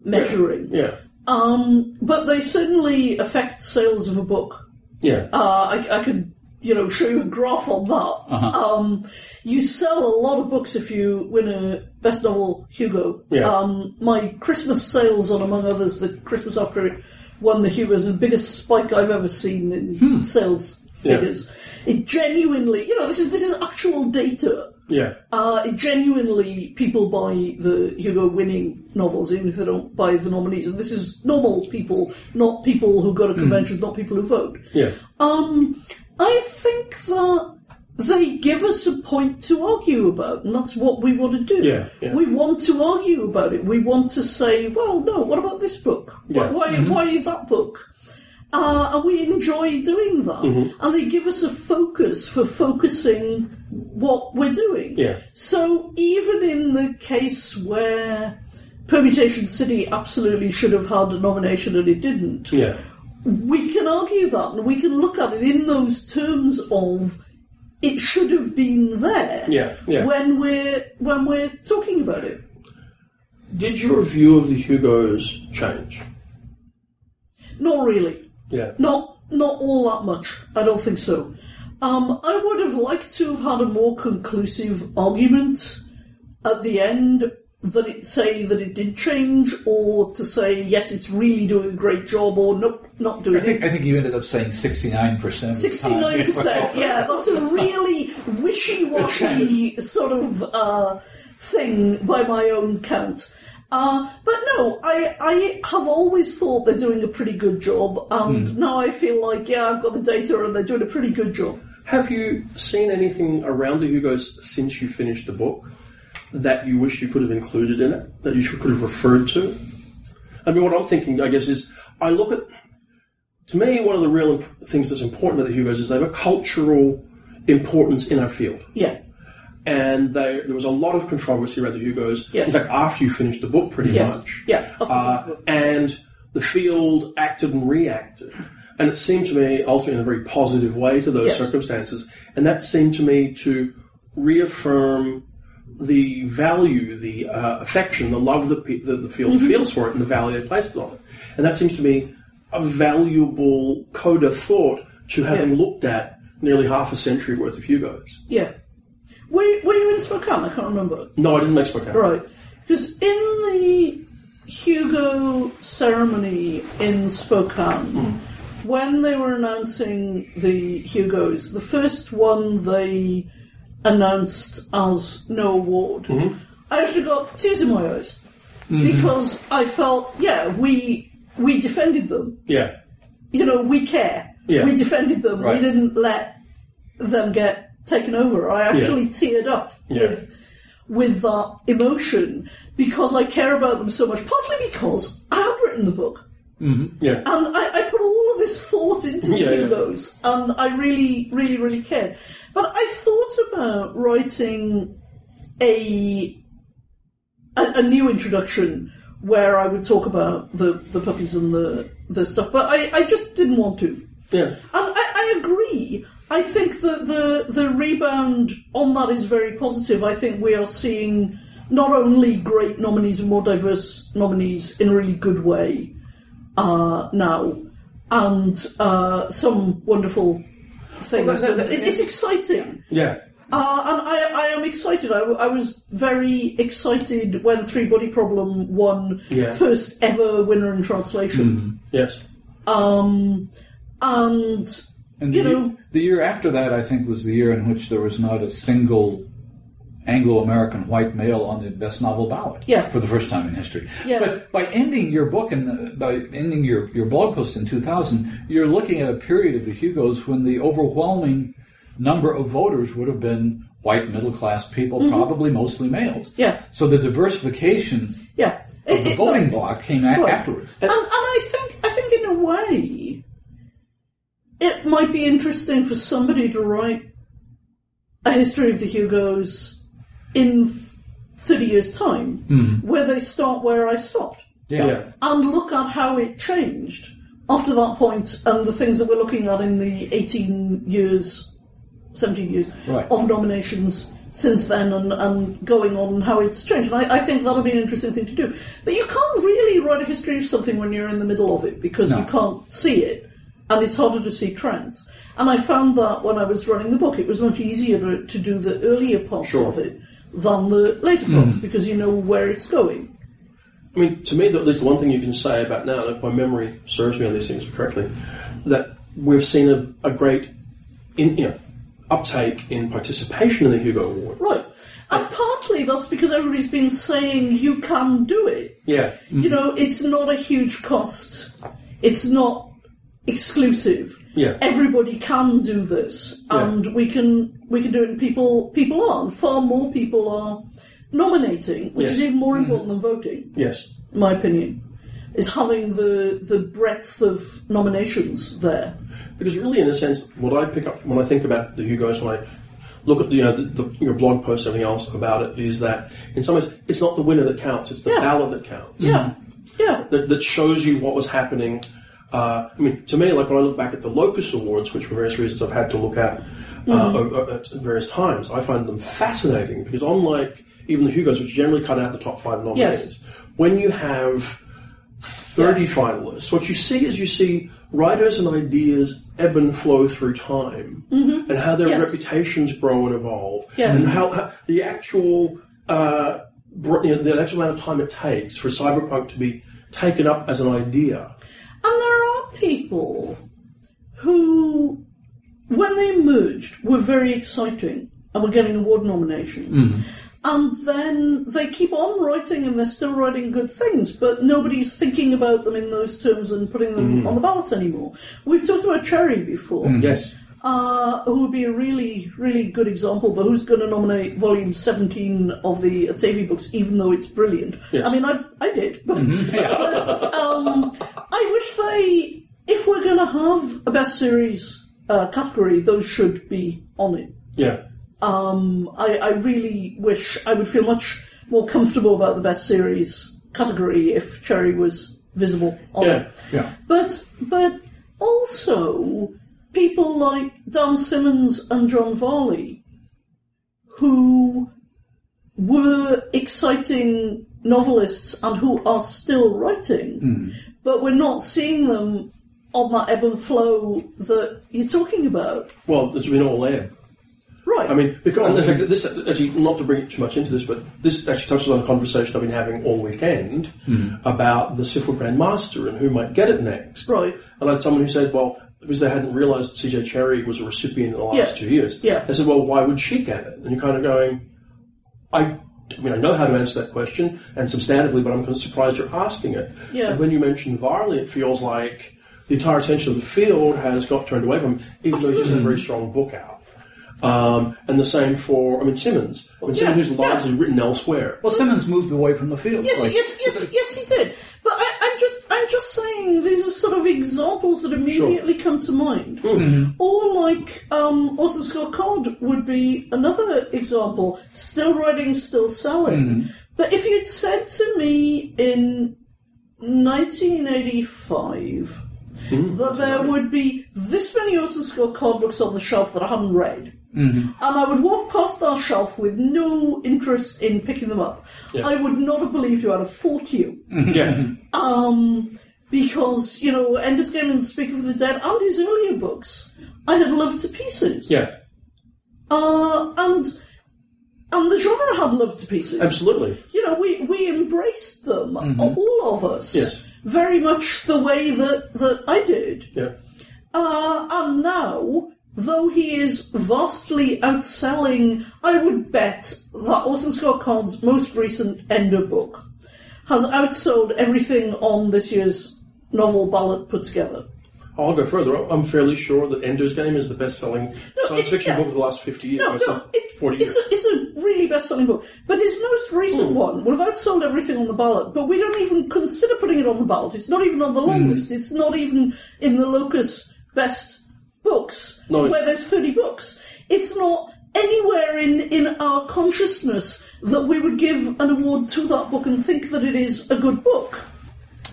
Speaker 3: measuring.
Speaker 1: Yeah.
Speaker 3: Um, but they certainly affect sales of a book.
Speaker 1: Yeah.
Speaker 3: Uh, I, I could, you know, show you a graph on that. Um, you sell a lot of books if you win a Best Novel Hugo.
Speaker 1: Yeah.
Speaker 3: Um, my Christmas sales on, among others, the Christmas after it won the Hugo is the biggest spike I've ever seen in sales
Speaker 1: Yeah.
Speaker 3: figures. It genuinely, you know, this is this is actual data.
Speaker 1: yeah.
Speaker 3: Uh, it genuinely, people buy the Hugo winning novels, even if they don't buy the nominees. And this is normal people, not people who go to conventions, not people who vote.
Speaker 1: Yeah.
Speaker 3: Um, I think that they give us a point to argue about, and that's what we want to do.
Speaker 1: Yeah, yeah.
Speaker 3: We want to argue about it. We want to say, well, no, what about this book?
Speaker 1: Yeah.
Speaker 3: Why, why, why that book? Uh, and we enjoy doing that.
Speaker 1: Mm-hmm.
Speaker 3: And they give us a focus for focusing what we're doing.
Speaker 1: Yeah.
Speaker 3: So even in the case where Permutation City absolutely should have had a nomination and it didn't,
Speaker 1: Yeah.
Speaker 3: We can argue that and we can look at it in those terms of it should have been there
Speaker 1: Yeah, yeah.
Speaker 3: when we're when we're talking about it.
Speaker 1: Did your view of the Hugos change?
Speaker 3: Not really.
Speaker 1: Yeah.
Speaker 3: Not not all that much. I don't think so. Um, I would have liked to have had a more conclusive argument at the end that it say that it did change, or to say yes, it's really doing a great job, or nope, not doing
Speaker 2: I think
Speaker 3: it.
Speaker 2: I think you ended up saying sixty nine percent.
Speaker 3: Sixty-nine percent. Yeah, that's a really wishy-washy sort of uh, thing by my own count. Uh, but no, I I have always thought they're doing a pretty good job, and now I feel like yeah, I've got the data, and they're doing a pretty good job.
Speaker 1: Have you seen anything around the Hugos since you finished the book that you wish you could have included in it, that you should, could have referred to? I mean, what I'm thinking, I guess, is I look at, to me, one of the real imp- things that's important about the Hugos is they have a cultural importance in our field.
Speaker 3: Yeah,
Speaker 1: And they, there was a lot of controversy around the Hugos.
Speaker 3: Yes.
Speaker 1: In fact, after you finished the book, pretty
Speaker 3: yes,
Speaker 1: much.
Speaker 3: yeah.
Speaker 1: Uh, and the field acted and reacted. And it seemed to me, ultimately, in a very positive way to those
Speaker 3: Yes.
Speaker 1: circumstances. And that seemed to me to reaffirm the value, the uh, affection, the love that pe- the, the field
Speaker 3: Mm-hmm.
Speaker 1: feels for it and the value they places on it. And that seems to me a valuable coda thought to having
Speaker 3: Yeah.
Speaker 1: looked at nearly half a century worth of Hugos.
Speaker 3: yeah. Were, were you in Spokane? I can't remember.
Speaker 1: No, I didn't make Spokane.
Speaker 3: Right. Because in the Hugo ceremony in Spokane, hmm. when they were announcing the Hugos, the first one they announced as no award, mm-hmm. I actually got tears in my eyes. Mm-hmm. Because I felt, yeah, we we defended them.
Speaker 1: Yeah.
Speaker 3: You know, we care.
Speaker 1: Yeah.
Speaker 3: We defended them.
Speaker 2: Right.
Speaker 3: We didn't let them get taken over. I actually teared up
Speaker 1: Yeah.
Speaker 3: with with that emotion because I care about them so much. Partly because I had written the book mm-hmm.
Speaker 1: Yeah.
Speaker 3: and I, I put all of this thought into the
Speaker 1: Yeah, yeah.
Speaker 3: Hugos, and I really, really, really cared. But I thought about writing a a, a new introduction where I would talk about the, the puppies and the the stuff, but I, I just didn't want to.
Speaker 1: Yeah.
Speaker 3: And I, I agree. I think that the the rebound on that is very positive. I think we are seeing not only great nominees and more diverse nominees in a really good way uh, now, and uh, some wonderful things.
Speaker 2: Well, that- that-
Speaker 3: And it- it's exciting.
Speaker 1: Yeah.
Speaker 3: Uh, and I, I am excited. I, I was very excited when Three Body Problem won
Speaker 1: Yeah.
Speaker 3: first ever winner in translation.
Speaker 1: Yes.
Speaker 3: Um, and
Speaker 2: And
Speaker 3: you
Speaker 2: the,
Speaker 3: know,
Speaker 2: year, the year after that, I think, was the year in which there was not a single Anglo-American white male on the best novel ballot.
Speaker 3: Yeah.
Speaker 2: For the first time in history.
Speaker 3: Yeah.
Speaker 2: But by ending your book and by ending your, your blog post in 2000, you're looking at a period of the Hugos when the overwhelming number of voters would have been white middle-class people, probably mostly males.
Speaker 3: Mm-hmm. Yeah.
Speaker 2: So the diversification
Speaker 3: yeah,
Speaker 2: of
Speaker 3: It-
Speaker 2: the
Speaker 3: it-
Speaker 2: voting bloc came a-
Speaker 3: Right.
Speaker 2: afterwards.
Speaker 3: and, and I think I think in a way, it might be interesting for somebody to write a history of the Hugos in thirty years' time, where they start where I stopped.
Speaker 1: Yeah.
Speaker 3: and look at how it changed after that point and the things that we're looking at in the 18 years, 17 years
Speaker 2: Right.
Speaker 3: of nominations since then and, and going on and how it's changed. And I, I think that'll be an interesting thing to do. But you can't really write a history of something when you're in the middle of it because
Speaker 2: No.
Speaker 3: you can't see it and it's harder to see trends. And I found that when I was running the book, it was much easier to, to do the earlier parts
Speaker 1: Sure.
Speaker 3: of it than the later hmm. parts because you know where it's going.
Speaker 1: I mean, to me, at least one thing you can say about now, and if my memory serves me on these things correctly, that we've seen a, a great in, you know, uptake in participation in the Hugo Award.
Speaker 3: Right. And partly that's because everybody's been saying you can do it.
Speaker 1: Yeah.
Speaker 3: You mm-hmm. know, it's not a huge cost. It's not exclusive.
Speaker 1: Yeah.
Speaker 3: Everybody can do this,
Speaker 1: Yeah.
Speaker 3: and we can we can do it. And people people are, and far more people are nominating, which
Speaker 1: Yes.
Speaker 3: is even more mm-hmm. important than voting,
Speaker 1: Yes.
Speaker 3: in my opinion. Is having the the breadth of nominations there.
Speaker 1: Because really, in a sense, what I pick up when I think about the Hugos, when I look at the, you know, the, the, your blog post and everything else about it, is that in some ways it's not the winner that counts; it's the
Speaker 3: Yeah.
Speaker 1: ballot that counts.
Speaker 3: Yeah. Yeah.
Speaker 1: That, that shows you what was happening Uh, I mean, to me, like when I look back at the Locus Awards, which for various reasons I've had to look at uh, o- o- at various times, I find them fascinating because unlike even the Hugos, which generally cut out the top five nominees,
Speaker 3: Yes.
Speaker 1: when you have 30 finalists, what you see is you see writers and ideas ebb and flow through time and how their
Speaker 3: Yes.
Speaker 1: reputations grow and evolve
Speaker 3: Yeah.
Speaker 1: and how, how the actual uh, br- you know, the actual amount of time it takes for cyberpunk to be taken up as an idea.
Speaker 3: And there are people who, when they emerged, were very exciting and were getting award nominations. And then they keep on writing and they're still writing good things, but nobody's thinking about them in those terms and putting them on the ballot anymore. We've talked about Cherryh before,
Speaker 1: Yes.
Speaker 3: uh, who would be a really, really good example, but who's going to nominate volume 17 of the Atevi books, even though it's brilliant.
Speaker 1: Yes.
Speaker 3: I mean, I, I did, but, but um, I wish they, if we're going to have a best series uh, category, those should be on it.
Speaker 1: Yeah.
Speaker 3: Um, I, I really wish I would feel much more comfortable about the best series category if Cherryh was visible on
Speaker 1: Yeah.
Speaker 3: it.
Speaker 2: Yeah.
Speaker 3: But but also people like Dan Simmons and John Varley, who were exciting novelists and who are still writing, but we're not seeing them on that ebb and flow that you're talking about.
Speaker 1: Well, there's been all ebb.
Speaker 3: Right.
Speaker 1: I mean, because in fact, this actually not to bring it too much into this, but this actually touches on a conversation I've been having all weekend hmm. about the SFWA Grandmaster and who might get it next.
Speaker 3: Right.
Speaker 1: And I had someone who said, "Well, because they hadn't realised CJ Cherryh was a recipient in the last
Speaker 3: Yeah.
Speaker 1: two years."
Speaker 3: Yeah.
Speaker 1: They said, "Well, why would she get it?" And you're kind of going, "I." I mean, I know how to answer that question, and substantively, but I'm kind of surprised you're asking it.
Speaker 3: Yeah.
Speaker 1: And when you mention Varley, it feels like the entire attention of the field has got turned away from him, even though he just had a very strong book out. Um, and the same for, I mean, Simmons. I mean,
Speaker 3: Yeah,
Speaker 1: Simmons who's largely
Speaker 3: yeah.
Speaker 1: written elsewhere.
Speaker 2: Well, Simmons moved away from the field.
Speaker 3: Yes,
Speaker 2: Like-
Speaker 3: yes, yes, yes, he did. But I, I'm just, I'm just saying these are sort of examples that immediately come to mind. Or like um, Orson Scott Card would be another example. Still writing, still selling. But if you'd said to me in 1985 that there would be this many Orson Scott Card books on the shelf that I haven't read. And I would walk past our shelf with no interest in picking them up.
Speaker 1: Yeah.
Speaker 3: I would not have believed you. I'd have fought you.
Speaker 1: Yeah.
Speaker 3: Um, because, you know, Ender's Game and Speaker for the Dead and his earlier books, I had loved to pieces.
Speaker 1: yeah.
Speaker 3: Uh, and, and the genre had loved to pieces.
Speaker 1: Absolutely.
Speaker 3: You know, we, we embraced them, all of us.
Speaker 1: Yes.
Speaker 3: Very much the way that, that I did.
Speaker 1: Yeah.
Speaker 3: Uh, and now, though he is vastly outselling, I would bet that Orson Scott Card's most recent Ender book has outsold everything on this year's novel ballot put together.
Speaker 1: I'll go further. I'm fairly sure that Ender's Game is the best-selling science
Speaker 3: it-
Speaker 1: fiction
Speaker 3: yeah.
Speaker 1: book of the last 50 years.
Speaker 3: No, no, it,
Speaker 1: 40
Speaker 3: it's, a, it's a really best-selling book. But his most recent hmm. one will have outsold everything on the ballot. But we don't even consider putting it on the ballot. It's not even on the long hmm. list. It's not even in the Locus Best Books,
Speaker 1: No,
Speaker 3: where there's 30 books. It's not anywhere in, in our consciousness that we would give an award to that book and think that it is a good book.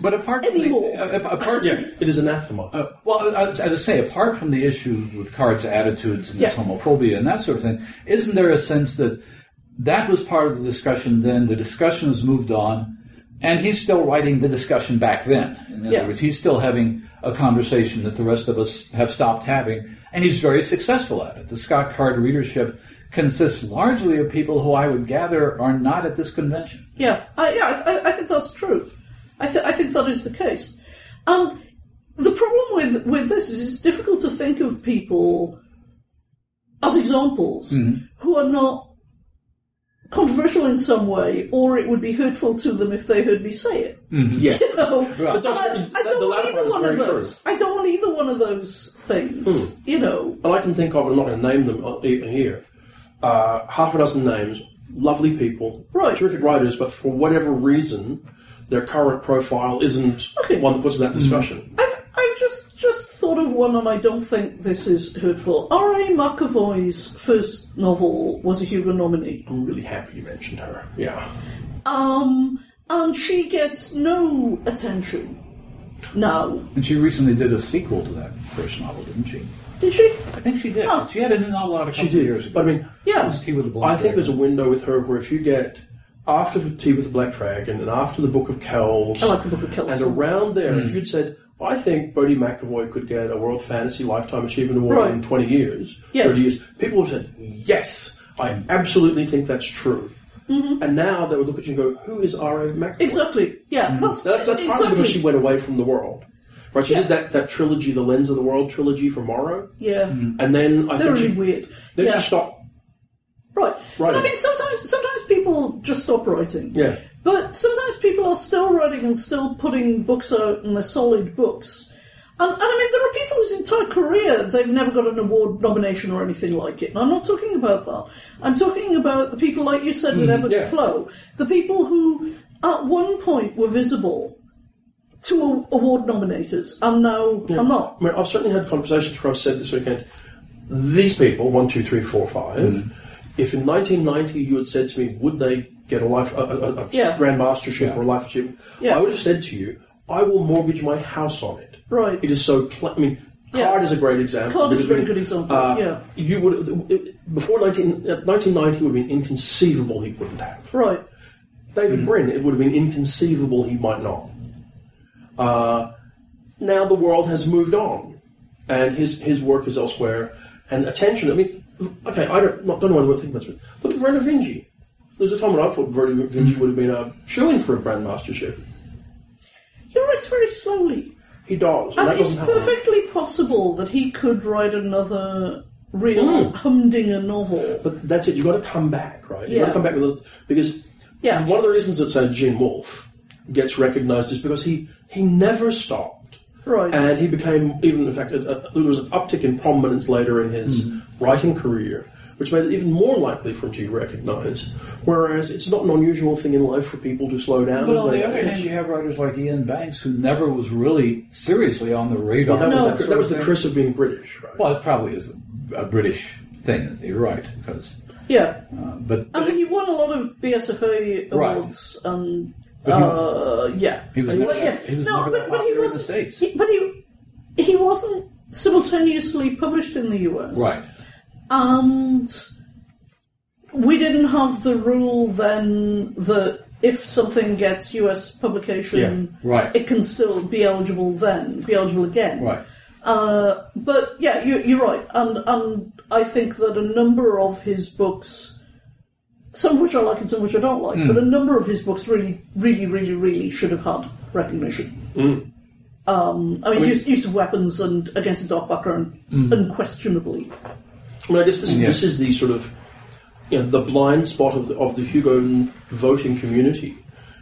Speaker 2: But apart from
Speaker 3: Anymore.
Speaker 2: uh, apart,
Speaker 1: yeah, it is anathema.
Speaker 2: Uh, well, as I say, apart from the issue with Card's attitudes and
Speaker 3: Yeah.
Speaker 2: his homophobia and that sort of thing, isn't there a sense that that was part of the discussion then? The discussion has moved on, and he's still writing the discussion back then. In other
Speaker 3: Yeah.
Speaker 2: words, he's still having a conversation that the rest of us have stopped having, and he's very successful at it. The Scott Card readership consists largely of people who I would gather are not at this convention.
Speaker 3: Yeah, I, yeah, I, I- think that's true. I, th- I think that is the case. And the problem with, with this is it's difficult to think of people as examples mm-hmm. who are not controversial in some way, or it would be hurtful to them if they heard me say it.
Speaker 1: yeah.
Speaker 3: You know,
Speaker 1: But
Speaker 3: I, I don't want either one of those.
Speaker 1: true.
Speaker 3: I don't want either one of those things. You know,
Speaker 1: And I can think of, I'm not going to name them uh, here, uh, half a dozen names, lovely people,
Speaker 3: Right.
Speaker 1: terrific writers, but for whatever reason, their current profile isn't
Speaker 3: Okay.
Speaker 1: one that puts in that discussion.
Speaker 3: I've, I've just just thought of one, and I don't think this is hurtful. R.A. MacAvoy's first novel was a Hugo nominee,
Speaker 1: I'm really happy you mentioned her. Yeah.
Speaker 3: um, and she gets no attention now.
Speaker 2: And she recently did a sequel to that first novel, didn't she?
Speaker 3: Did she?
Speaker 2: I think she did.
Speaker 3: Oh.
Speaker 2: She had a new novel out a couple
Speaker 1: She did.
Speaker 2: of years ago.
Speaker 1: But I mean,
Speaker 3: Yeah.
Speaker 2: Tea with the Black
Speaker 1: I think there's a window with her where if you get after Tea with the Black Dragon and after the Book of Kells,
Speaker 3: I like the Book of Kells.
Speaker 1: and around there,
Speaker 2: Hmm.
Speaker 1: if you'd said, I think Bodie MacAvoy could get a World Fantasy Lifetime Achievement Award
Speaker 3: Right.
Speaker 1: in 20 years,
Speaker 3: Yes.
Speaker 1: 30 years, people have said, yes, I
Speaker 2: Hmm.
Speaker 1: absolutely think that's true. And now they would look at you and go, who is R.A. MacAvoy?
Speaker 3: Mm-hmm. Exactly. Yeah, that's,
Speaker 1: That, that's partly
Speaker 3: exactly.
Speaker 1: because she went away from the world. Right, she
Speaker 3: Yeah.
Speaker 1: did that, that trilogy, the Lens of the World trilogy for Morrow,
Speaker 3: yeah,
Speaker 1: and then I
Speaker 3: they're
Speaker 1: think
Speaker 3: really
Speaker 1: she,
Speaker 3: weird.
Speaker 1: then
Speaker 3: yeah.
Speaker 1: she stopped.
Speaker 3: Right. But I mean, sometimes sometimes people just stop writing.
Speaker 1: Yeah.
Speaker 3: But sometimes people are still writing and still putting books out, and they're solid books. And, and I mean, there are people whose entire career they've never got an award nomination or anything like it. And I'm not talking about that. I'm talking about the people, like you said, with Ebb and
Speaker 1: yeah.
Speaker 3: Flow, the people who at one point were visible to award nominators and now are not.
Speaker 1: I mean, I've certainly had conversations where I've said this weekend, these people, one, two, three, four, five,
Speaker 3: Mm.
Speaker 1: If in 1990 you had said to me, would they get a life, a, a, a
Speaker 3: Yeah.
Speaker 1: Grand Mastership
Speaker 2: Yeah.
Speaker 1: or a Life Achievement,
Speaker 3: Yeah.
Speaker 1: I would have said to you, I will mortgage my house on it.
Speaker 3: Right.
Speaker 1: It is so, pl- I mean,
Speaker 3: Yeah.
Speaker 1: Card is a great example.
Speaker 3: Card is a
Speaker 1: because,
Speaker 3: very
Speaker 1: I
Speaker 3: good example,
Speaker 1: uh,
Speaker 3: yeah.
Speaker 1: You would, it, before 19, uh, 1990 would have been inconceivable he wouldn't have.
Speaker 3: Right.
Speaker 1: David
Speaker 3: Mm.
Speaker 1: Brin, it would have been inconceivable he might not. Uh, now the world has moved on, and his his work is elsewhere, and attention. I mean, okay, I don't not, don't know what I think about this. Look at Vernor Vinge. There's a time when I thought Vernor
Speaker 3: Mm.
Speaker 1: Vinge would have been a shoe-in for a Grandmastership.
Speaker 3: He writes very slowly.
Speaker 1: He does, and
Speaker 3: it's
Speaker 1: doesn't happen.
Speaker 3: perfectly possible that he could write another real humdinger novel.
Speaker 1: But that's it. You've got to come back, right? You've got to come back with it because
Speaker 3: Yeah.
Speaker 1: one of the reasons that say Gene Wolfe gets recognised is because he he never stopped.
Speaker 3: Right.
Speaker 1: And he became, even in fact, a, a, there was an uptick in prominence later in his
Speaker 3: Hmm.
Speaker 1: Writing career, which made it even more likely for him to be recognised. Whereas it's not an unusual thing in life for people to slow down
Speaker 2: But
Speaker 1: as
Speaker 2: on
Speaker 1: they
Speaker 2: the other
Speaker 1: age.
Speaker 2: hand, you have writers like Iain Banks who never was really seriously on the radar.
Speaker 1: that was,
Speaker 3: No.
Speaker 1: the,
Speaker 2: sort
Speaker 1: that was the curse of being British, right?
Speaker 2: Well, it probably is a British thing. You're right, because
Speaker 3: yeah.
Speaker 2: uh, but
Speaker 3: And he won a lot of BSFA
Speaker 2: Right.
Speaker 3: awards and
Speaker 2: But he-
Speaker 3: uh, yeah.
Speaker 2: he was
Speaker 3: But
Speaker 2: never-
Speaker 3: yes.
Speaker 2: he was
Speaker 3: no,
Speaker 2: never
Speaker 3: but, but he
Speaker 2: popular in the
Speaker 3: wasn't.
Speaker 2: States.
Speaker 3: He, but he he wasn't simultaneously published in the US.
Speaker 2: right.
Speaker 3: And we didn't have the rule then that if something gets US publication,
Speaker 1: Yeah,
Speaker 2: right.
Speaker 3: it can still be eligible then, be eligible again.
Speaker 2: Right.
Speaker 3: Uh, but yeah, you, you're right, and and I think that a number of his books, some of which I like and some of which I don't like,
Speaker 2: Hmm.
Speaker 3: but a number of his books really, really, really, really should have had recognition. Um, I mean, use, use of weapons and against a dark background,
Speaker 2: Hmm.
Speaker 3: unquestionably.
Speaker 1: I mean, I guess this,
Speaker 2: Yeah.
Speaker 1: this is the sort of you know, the blind spot of the, of the Hugo voting community.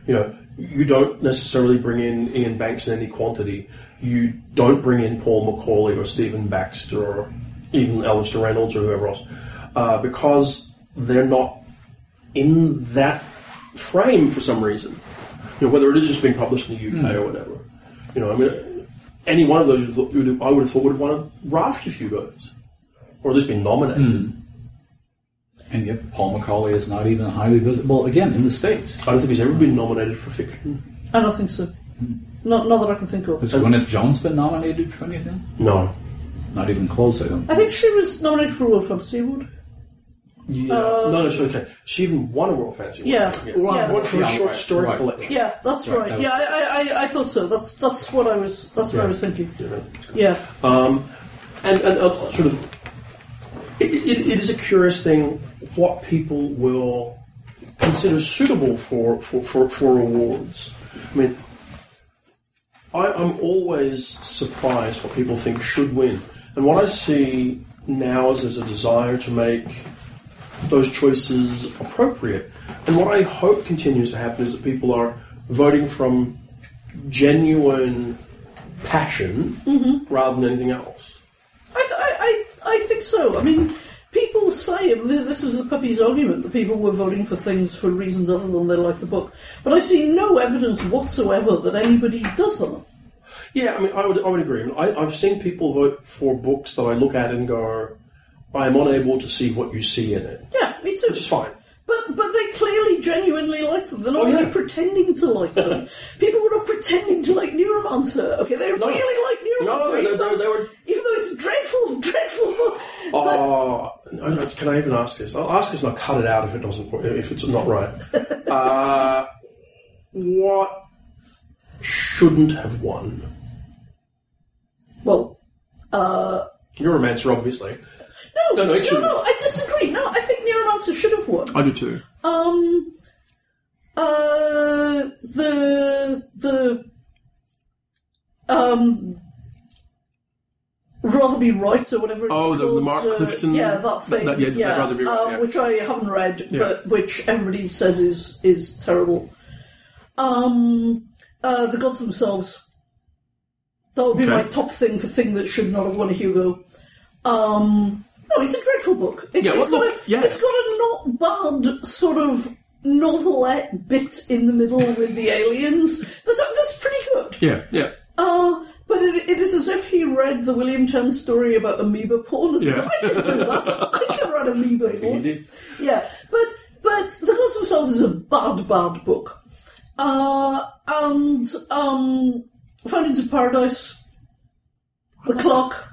Speaker 1: You know, you don't necessarily bring in Iain Banks in any quantity. You don't bring in Paul McAuley or Stephen Baxter or even Alastair Reynolds or whoever else uh, because they're not in that frame for some reason. You know, whether it is just being published in the UK or whatever. You know, I mean, any one of those you'd have thought- you'd have- I would have thought would have won a raft of Hugos, or at least been nominated.
Speaker 2: And yet, Paul McAuley is not even highly visible again in the states.
Speaker 1: I don't think he's ever been nominated for fiction.
Speaker 3: I don't think so. Not, not that I can think of.
Speaker 2: Has Gwyneth Jones been nominated for anything?
Speaker 1: No.
Speaker 2: Not even close, I don't.
Speaker 3: I think she was nominated for a World Fantasy Award.
Speaker 1: Yeah. no, no, she, okay. She even won a World Fantasy Award.
Speaker 3: Yeah.
Speaker 1: Yeah.
Speaker 3: Yeah.
Speaker 1: One for a short
Speaker 2: right,
Speaker 1: story
Speaker 2: right.
Speaker 1: collection.
Speaker 3: Yeah, that's
Speaker 2: Right,
Speaker 3: right.
Speaker 2: that
Speaker 3: Yeah, I, I, I, I thought so. That's that's what I was. That's what I was thinking.
Speaker 1: Yeah.
Speaker 3: Yeah.
Speaker 1: Um, and and uh, sort of, it, it, it is a curious thing what people will consider suitable for, for, for, for awards. I mean, I, I'm always surprised what people think should win. And what I see now is there's a desire to make those choices appropriate. And what I hope continues to happen is that people are voting from genuine passion mm-hmm. rather than anything else.
Speaker 3: I, th- I, I, I think so. I mean, people say this is the puppy's argument that people were voting for things for reasons other than they like the book. But I see no evidence whatsoever that anybody does them.
Speaker 1: Yeah, I mean, I would, I would agree. I I've seen people vote for books that I look at and go, I am unable to see what you see in it,
Speaker 3: Yeah, me too.
Speaker 1: which is fine.
Speaker 3: But But they clearly genuinely like them. They're not
Speaker 1: Oh, yeah.
Speaker 3: only pretending to like them. People were not pretending to like Neuromancer. Okay, they
Speaker 1: No.
Speaker 3: really like Neuromancer.
Speaker 1: No,
Speaker 3: even,
Speaker 1: they-
Speaker 3: though,
Speaker 1: they were-
Speaker 3: even though
Speaker 1: Oh, I can I even ask this? I'll ask this and I'll cut it out if it doesn't, if it's not right. uh, what shouldn't have won?
Speaker 3: well, uh,
Speaker 1: Neuromancer, obviously.
Speaker 3: no,
Speaker 1: No, no, it
Speaker 3: no,
Speaker 1: shouldn't.
Speaker 3: no, I disagree. No, I think Neuromancer should have won.
Speaker 1: I do too.
Speaker 3: Um, uh, the the um, rather be right or whatever. It's
Speaker 1: Oh, the- the Mark
Speaker 3: uh,
Speaker 1: Clifton-
Speaker 3: Yeah, that thing.
Speaker 1: that- yeah,
Speaker 3: yeah,
Speaker 1: Rather Be Right,
Speaker 3: um,
Speaker 1: yeah.
Speaker 3: which I haven't read,
Speaker 1: Yeah.
Speaker 3: but which everybody says is is terrible. Um, uh, the gods themselves. That would be
Speaker 1: Okay.
Speaker 3: my top thing for thing that should not have won a Hugo. Um, no, it's a dreadful book. It,
Speaker 1: Yeah,
Speaker 3: it's
Speaker 1: well,
Speaker 3: got a,
Speaker 1: yeah.
Speaker 3: it's got a not bad sort of novelette bit in the middle with the aliens. That's, that's pretty good.
Speaker 1: Yeah, yeah.
Speaker 3: Uh, but it, it is as if he read the William Tenn story about amoeba porn. And
Speaker 1: Yeah.
Speaker 3: I can do that. I can write amoeba porn.
Speaker 1: did.
Speaker 3: Yeah, but but The Gods Themselves is a bad, bad book. Uh, and um, Fountains of Paradise, The Clock.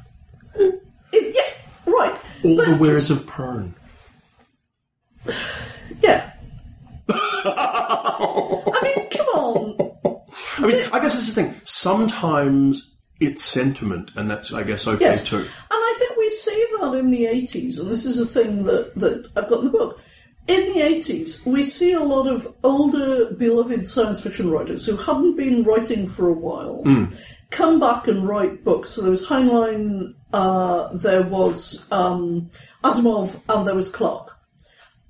Speaker 3: It, yeah, right.
Speaker 1: All
Speaker 3: But-
Speaker 1: the Weyrs of Pern.
Speaker 3: Yeah. I mean, come on.
Speaker 1: I mean, I guess it's the thing. Sometimes it's sentiment, and that's, I guess, okay
Speaker 3: Yes.
Speaker 1: too.
Speaker 3: And I think we see that in the 80s, and this is a thing that, that I've got in the book. In the 80s, we see a lot of older, beloved science fiction writers who hadn't been writing for a while come back and write books. So there was Heinlein, uh, there was um, Asimov, and there was Clarke.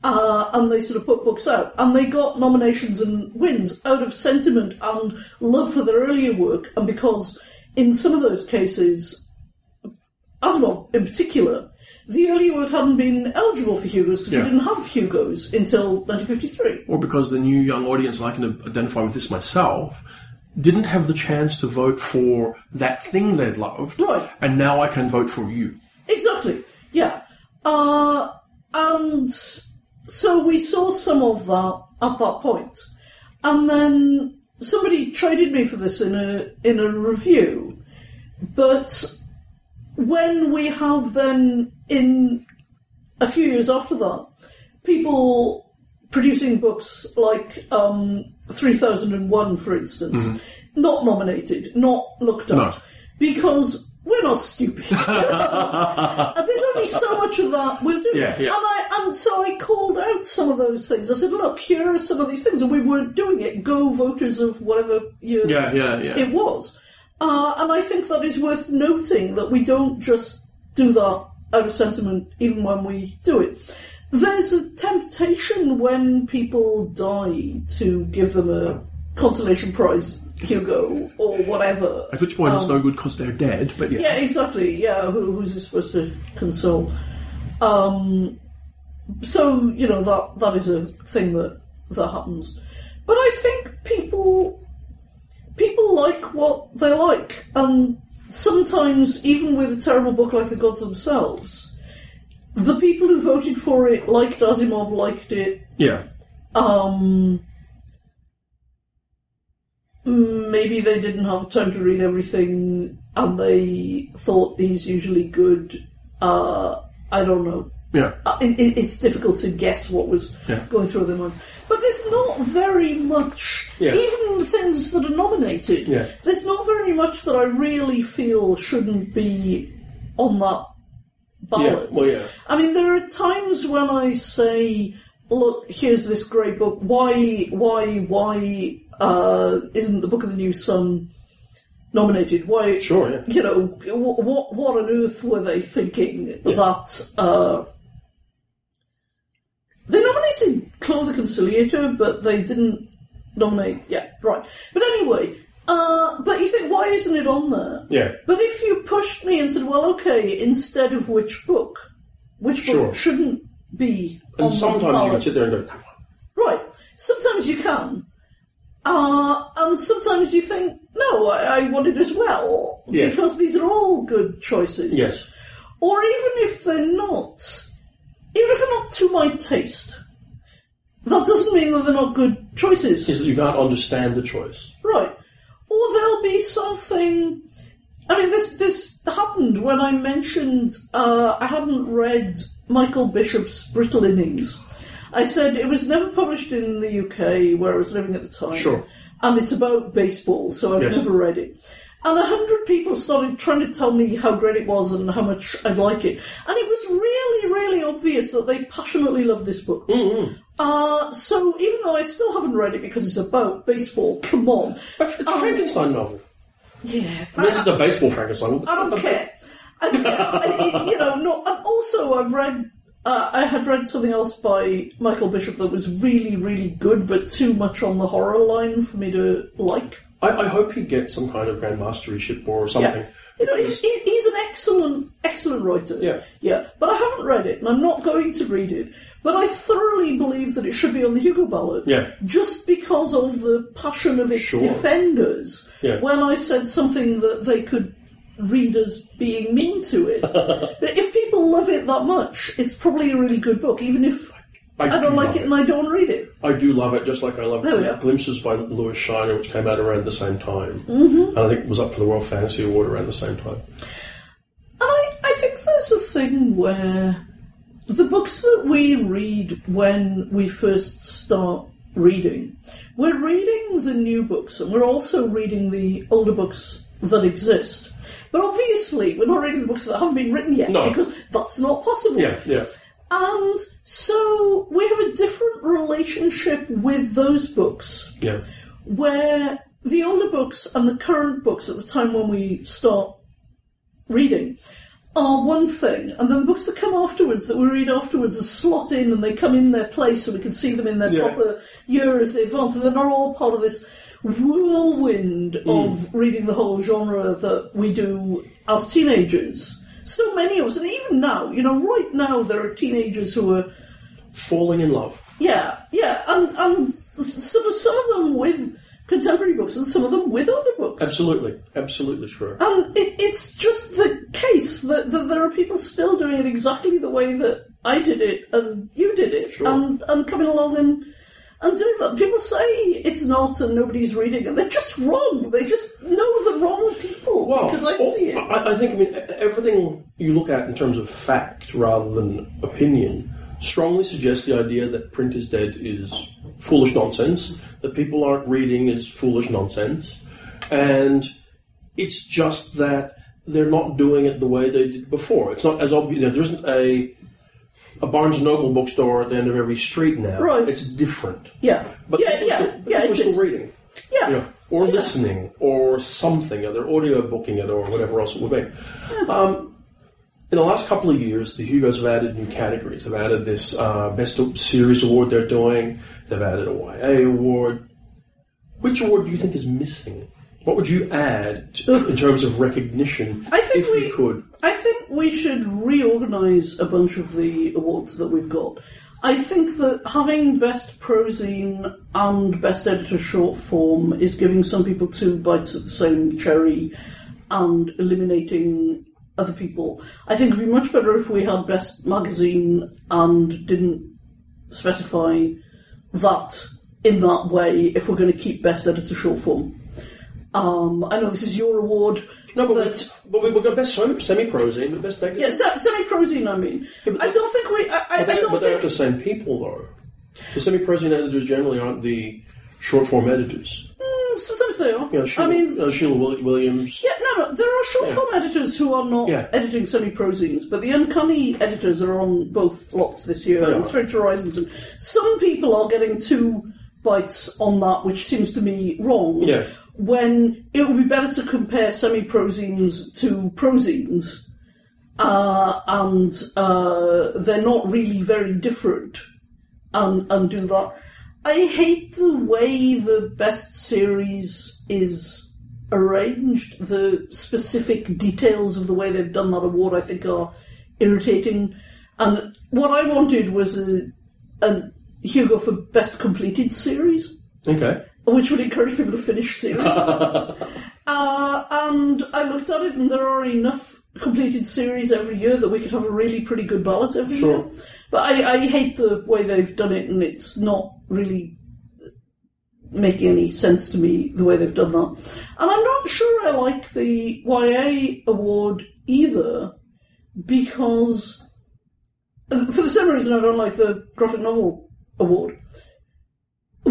Speaker 3: Uh, and they sort of put books out, and they got nominations and wins out of sentiment and love for their earlier work, and because in some of those cases, Asimov in particular, the earlier work hadn't been eligible for Hugos because
Speaker 1: Yeah.
Speaker 3: we didn't have Hugos until 1953.
Speaker 1: Or because the new young audience, and I can identify with this myself, didn't have the chance to vote for that thing they'd loved.
Speaker 3: Right.
Speaker 1: And now I can vote for you.
Speaker 3: Exactly. Yeah. Uh, and so we saw some of that at that point. And then somebody traded me for this in a in a review. But when we have then in a few years after that, people producing books like um, 3001, for instance, not nominated, not looked at,
Speaker 1: No.
Speaker 3: because we're not stupid. there's only so much of that we'll do.
Speaker 1: Yeah, yeah.
Speaker 3: And, I, and so I called out some of those things. I said, look, here are some of these things, and we weren't doing it. Go voters of whatever year
Speaker 1: Yeah, yeah, yeah.
Speaker 3: it was. Uh, and I think that is worth noting that we don't just do that out of sentiment, even when we do it. There's a temptation when people die to give them a consolation prize, Hugo, or whatever.
Speaker 1: At which point it's
Speaker 3: Um,
Speaker 1: no good because they're dead, but yeah.
Speaker 3: Yeah, exactly. Yeah, who, who's it supposed to console? Um, so you know that that is a thing that that happens. But I think people people like what they like, and sometimes even with a terrible book like The Gods themselves, the people who voted for it liked Asimov, liked it.
Speaker 1: Yeah.
Speaker 3: Um, maybe they didn't have time to read everything, and they thought he's usually good. Uh, I don't know.
Speaker 1: Yeah.
Speaker 3: Uh, it, it- it's difficult to guess what was
Speaker 1: Yeah.
Speaker 3: going through their minds. But there's not very much,
Speaker 1: Yeah.
Speaker 3: even things that are nominated,
Speaker 1: Yeah.
Speaker 3: there's not very much that I really feel shouldn't be on that ballot.
Speaker 1: Yeah, well, yeah.
Speaker 3: I mean, there are times when I say, look, here's this great book. Why, why, why uh, isn't the Book of the New Sun nominated? Why,
Speaker 1: Sure, yeah.
Speaker 3: you know, what, what on earth were they thinking that, uh, they nominated Claw the Conciliator, but they didn't nominate, yeah, right. But anyway, uh, but you think, why isn't it on there?
Speaker 1: Yeah.
Speaker 3: But if you pushed me and said, well, okay, instead of which book, which
Speaker 1: Sure.
Speaker 3: book shouldn't be on
Speaker 1: And sometimes you can sit there and go.
Speaker 3: Right. Sometimes you can. Uh, and sometimes you think, no, I, I want it as well.
Speaker 1: Yeah.
Speaker 3: Because these are all good choices.
Speaker 1: Yes.
Speaker 3: Or even if they're not, even if they're not to my taste, that doesn't mean that they're not good choices.
Speaker 1: Is that you can't understand the choice.
Speaker 3: Right. Or there'll be something. I mean, this this happened when I mentioned uh, I hadn't read Michael Bishop's Brittle Innings. I said it was never published in the UK where I was living at the time.
Speaker 1: Sure.
Speaker 3: And it's about baseball, so I've
Speaker 1: Yes.
Speaker 3: never read it. And a hundred people started trying to tell me how great it was and how much I'd like it. And it was really, really obvious that they passionately loved this book.
Speaker 1: Mm-hmm.
Speaker 3: Uh, so even though I still haven't read it because it's about baseball, come on.
Speaker 1: It's a
Speaker 3: Um,
Speaker 1: Frankenstein novel.
Speaker 3: Yeah.
Speaker 1: This is a baseball Frankenstein.
Speaker 3: I don't care. I care. I- you know, no. And also, I've read. Uh, I had read something else by Michael Bishop that was really, really good, but too much on the horror line for me to like.
Speaker 1: I, I hope he gets some kind of grandmasteryship or something.
Speaker 3: Yeah. You know, he's, he's an excellent, excellent writer.
Speaker 1: Yeah.
Speaker 3: Yeah. But I haven't read it, and I'm not going to read it. But I thoroughly believe that it should be on the Hugo ballot.
Speaker 1: Yeah.
Speaker 3: Just because of the passion of its
Speaker 1: Sure.
Speaker 3: defenders.
Speaker 1: Yeah.
Speaker 3: When I said something that they could read as being mean to it. but if people love it that much, it's probably a really good book, even if I,
Speaker 1: do
Speaker 3: don't like
Speaker 1: love
Speaker 3: it and I don't read it.
Speaker 1: I do love it, just like I love. Glimpses by Lewis Shiner, which came out around the same time. Mm-hmm. And I think it was up for the World Fantasy Award around the same time.
Speaker 3: And I, I think there's a thing where the books that we read when we first start reading, we're reading the new books and we're also reading the older books that exist. But obviously, we're not reading the books that haven't been written yet
Speaker 1: No.
Speaker 3: because that's not possible.
Speaker 1: Yeah, yeah.
Speaker 3: And so we have a different relationship with those books
Speaker 1: Yeah.
Speaker 3: where the older books and the current books at the time when we start reading are one thing, and then the books that come afterwards that we read afterwards are slot in and they come in their place so we can see them in their
Speaker 1: Yeah.
Speaker 3: proper year as they advance, and they're not all part of this whirlwind hmm. of reading the whole genre that we do as teenagers. So many of us, and even now, you know, right now there are teenagers who are
Speaker 1: Falling in love.
Speaker 3: yeah, yeah, and and sort of some of them with contemporary books and some of them with older books.
Speaker 1: Absolutely. Absolutely true.
Speaker 3: And it, it's just the case that, that there are people still doing it exactly the way that I did it and you did it,
Speaker 1: Sure.
Speaker 3: and and coming along and and doing that. People say it's not and nobody's reading it. They're just wrong. They just know the wrong people because I
Speaker 1: oh,
Speaker 3: see it.
Speaker 1: I, I think, I mean, everything you look at in terms of fact rather than opinion strongly suggests the idea that print is dead is foolish nonsense, that people aren't reading is foolish nonsense, and it's just that they're not doing it the way they did before. It's not as obvious. You know, there isn't a a Barnes and Noble bookstore at the end of every street now.
Speaker 3: Right.
Speaker 1: It's different.
Speaker 3: yeah,
Speaker 1: But
Speaker 3: yeah,
Speaker 1: people,
Speaker 3: yeah,
Speaker 1: still,
Speaker 3: yeah.
Speaker 1: people still reading
Speaker 3: Yeah.
Speaker 1: you know, or
Speaker 3: Yeah.
Speaker 1: listening, or something, or they're audio booking it, or whatever else it would be. Um, in the last couple of years, the Hugos have added new categories. They've added this uh, Best Series award they're doing. They've added a YA award. Which award do you think is missing? What would you add to, in terms of recognition
Speaker 3: I think
Speaker 1: if we,
Speaker 3: we-
Speaker 1: could?
Speaker 3: I think we should reorganise a bunch of the awards that we've got. I think that having best prozine and best editor short form is giving some people two bites at the same cherry and eliminating other people. I think it'd be much better if we had best magazine and didn't specify that in that way if we're going to keep best editor short form. Um, I know this is your award.
Speaker 1: No, but,
Speaker 3: but
Speaker 1: we, but we've got best semi prozine, but best magazine.
Speaker 3: yeah, se- semi-prozine. I mean,
Speaker 1: but
Speaker 3: I don't think we. I, I,
Speaker 1: But,
Speaker 3: I don't
Speaker 1: but they're not the same people, though. The semi-prozine editors generally aren't the short-form editors.
Speaker 3: Mm, sometimes they are.
Speaker 1: Know, Sheila,
Speaker 3: I mean,
Speaker 1: uh, Sheila Williams.
Speaker 3: yeah, no, no. There are short-form editors who are not
Speaker 1: Yeah.
Speaker 3: editing semi-prozines, but the uncanny editors are on both lots this year.
Speaker 1: They
Speaker 3: and. Strange Horizons, and some people are getting two bites on that, which seems to me wrong.
Speaker 1: Yeah.
Speaker 3: When it would be better to compare semi-prozines to prozines. Uh, and uh, they're not really very different. and, and do that. I hate the way the best series is arranged. The specific details of the way they've done that award, I think, are irritating. And what I wanted was a, a Hugo for best completed series,
Speaker 1: Okay.
Speaker 3: Which would encourage people to finish series. uh, and I looked at it, and there are enough completed series every year that we could have a really pretty good ballot every
Speaker 1: Sure.
Speaker 3: year. But I, I hate the way they've done it, and it's not really making any sense to me the way they've done that. And I'm not sure I like the YA award either because, for the same reason I don't like the graphic novel award.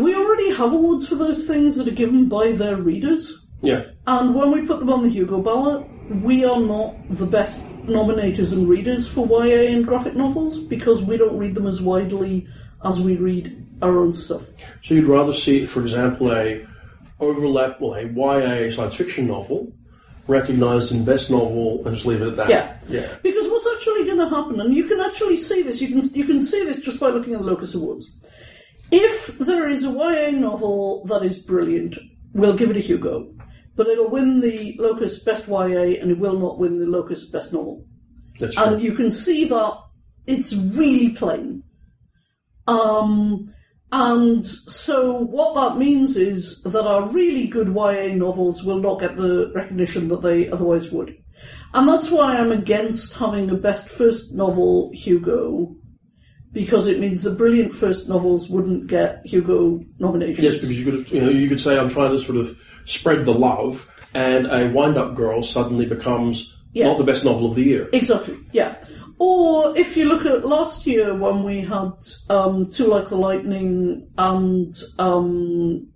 Speaker 3: We already have awards for those things that are given by their readers.
Speaker 1: Yeah.
Speaker 3: And when we put them on the Hugo ballot, we are not the best nominators and readers for YA and graphic novels because we don't read them as widely as we read our own stuff.
Speaker 1: So you'd rather see, for example, a overlap, well, a YA science fiction novel recognized in best novel and just leave it at that.
Speaker 3: Yeah.
Speaker 1: Yeah.
Speaker 3: Because what's actually going to happen, and you can actually see this, you can you can see this just by looking at the Locus Awards. If there is a YA novel that is brilliant, we'll give it a Hugo, but it'll win the Locus Best YA and it will not win the Locus Best Novel.
Speaker 1: That's true.
Speaker 3: And you can see that it's really plain. Um, and so what that means is that our really good YA novels will not get the recognition that they otherwise would. And that's why I'm against having a best first novel Hugo, because it means the brilliant first novels wouldn't get Hugo nominations.
Speaker 1: yes, because you could, have, you know, you could say I'm trying to sort of spread the love, and a wind-up girl suddenly becomes
Speaker 3: Yeah.
Speaker 1: not the best novel of the year.
Speaker 3: Exactly, yeah. Or if you look at last year when we had um, Too Like the Lightning and um,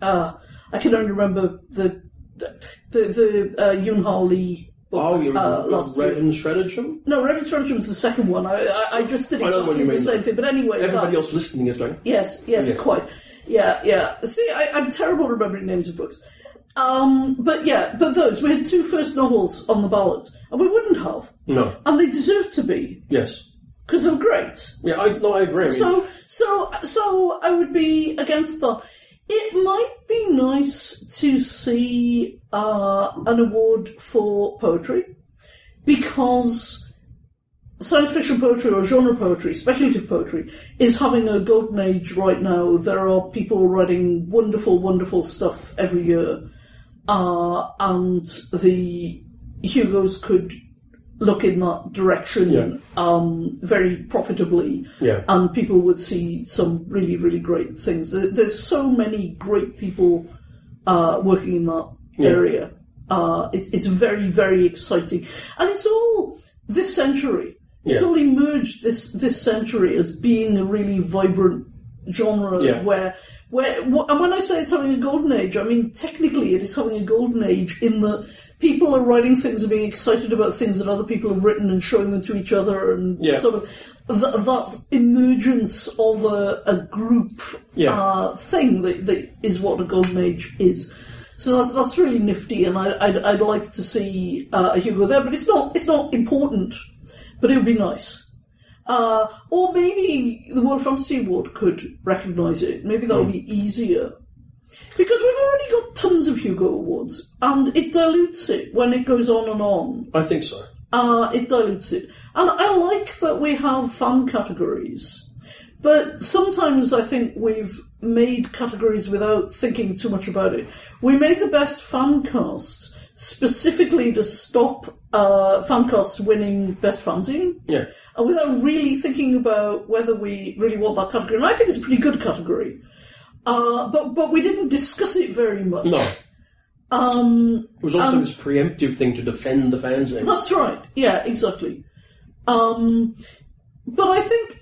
Speaker 3: uh, I can only remember the the the uh, Yoon Ha Lee book
Speaker 1: Oh, you're
Speaker 3: uh, last year.
Speaker 1: Raven Stratagem?
Speaker 3: No, Raven Stratagem was the second one. I, I, I just did
Speaker 1: I know what
Speaker 3: exactly
Speaker 1: you
Speaker 3: the
Speaker 1: mean.
Speaker 3: same thing. But anyway,
Speaker 1: Everybody
Speaker 3: that-
Speaker 1: else listening is going,
Speaker 3: Yes, yes,
Speaker 1: Yes.
Speaker 3: quite. Yeah, yeah. See, I, I'm terrible at remembering names of books. Um, but yeah, but those we had two first novels on the ballot, and we wouldn't have,
Speaker 1: no,
Speaker 3: and they deserve to be
Speaker 1: yes.
Speaker 3: because they're great.
Speaker 1: Yeah, I, no, I agree.
Speaker 3: So, so, so I would be against that. It might be nice to see uh, an award for poetry because science fiction poetry or genre poetry, speculative poetry, is having a golden age right now. There are people writing wonderful, wonderful stuff every year, uh, and the Hugos could look in that direction
Speaker 1: Yeah.
Speaker 3: um, very profitably,
Speaker 1: Yeah.
Speaker 3: and people would see some really, really great things. There, there's so many great people uh, working in that
Speaker 1: Yeah.
Speaker 3: area. Uh, it's it's very, very exciting, and it's all this century. It's all emerged this this century as being a really vibrant genre where where and when I say it's having a golden age, I mean technically it is having a golden age in that people are writing things and being excited about things that other people have written and showing them to each other and
Speaker 1: Yeah.
Speaker 3: sort of th- that emergence of a, a group
Speaker 1: Yeah.
Speaker 3: uh, thing that, that is what a golden age is. So that's that's really nifty, and I, I'd, I'd like to see uh, a Hugo there, but it's not it's not important, but it would be nice. Uh, or maybe the World Fantasy Award could recognise it. Maybe that would be easier. Because we've already got tons of Hugo Awards, and it dilutes it when it goes on and on.
Speaker 1: I think so.
Speaker 3: Uh, it dilutes it. And I like that we have fan categories. But sometimes I think we've made categories without thinking too much about it. We made the best fan cast specifically to stop uh, fan casts winning best fanzine,
Speaker 1: Yeah.
Speaker 3: and without really thinking about whether we really want that category. And I think it's a pretty good category. Uh, but but we didn't discuss it very much.
Speaker 1: No.
Speaker 3: Um,
Speaker 1: It was also
Speaker 3: Um,
Speaker 1: this preemptive thing to defend the fanzine.
Speaker 3: That's right. Yeah, exactly. Um, but I think,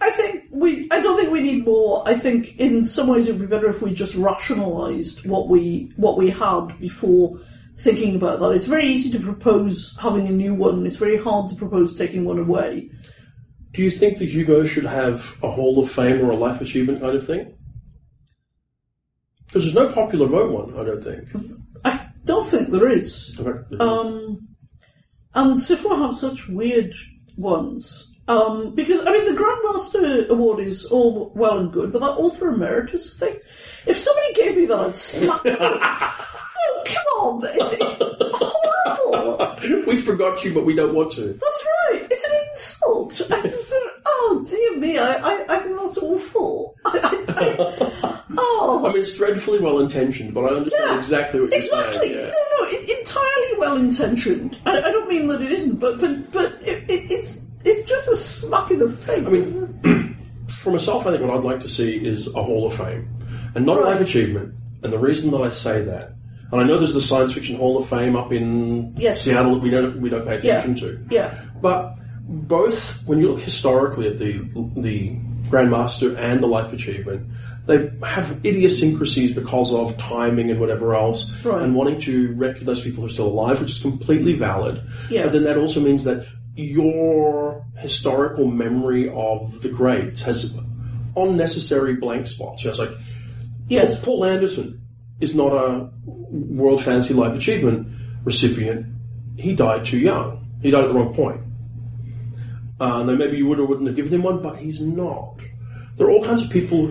Speaker 3: I think we. I don't think we need more. I think in some ways it would be better if we just rationalised what we what we had before thinking about that. It's very easy to propose having a new one. It's very hard to propose taking one away.
Speaker 1: Do you think the Hugo should have a Hall of Fame or a life achievement kind of thing? Because there's no popular vote one, I don't think.
Speaker 3: I don't think there is.
Speaker 1: Okay.
Speaker 3: Um, and SFWA have such weird ones. Um, because, I mean, the Grandmaster Award is all well and good, but that Author Emeritus thing, if somebody gave me that, I'd smack them. oh, come on! It's, it's!
Speaker 1: We forgot you, but we don't want to.
Speaker 3: That's right! It's an insult! It's- oh, dear me, I, I, think that's awful. I, I, I, oh,
Speaker 1: I mean, it's dreadfully well intentioned, but I understand
Speaker 3: Yeah,
Speaker 1: exactly what you're
Speaker 3: exactly.
Speaker 1: saying.
Speaker 3: No,
Speaker 1: Yeah.
Speaker 3: no, it, entirely well intentioned. I, I don't mean that it isn't, but but but it, it, it's it's just a smack in the face.
Speaker 1: I mean, for myself, I think what I'd like to see is a Hall of Fame, and not a
Speaker 3: Right.
Speaker 1: life achievement. And the reason that I say that, and I know there's the Science Fiction Hall of Fame up in
Speaker 3: Yes.
Speaker 1: Seattle that we don't we don't pay
Speaker 3: Yeah.
Speaker 1: attention to.
Speaker 3: Yeah.
Speaker 1: But both, when you look historically at the the Grandmaster and the Life Achievement, they have idiosyncrasies because of timing and whatever else,
Speaker 3: Right.
Speaker 1: and wanting to recognize people who are still alive, which is completely valid.
Speaker 3: Yeah.
Speaker 1: But then that also means that your historical memory of the greats has unnecessary blank spots. You know, it's like
Speaker 3: Yes.
Speaker 1: Paul, Poul Anderson is not a World Fantasy Life Achievement recipient. He died too young. He died at the wrong point. Uh, then maybe you would or wouldn't have given him one, but he's not. There are all kinds of people.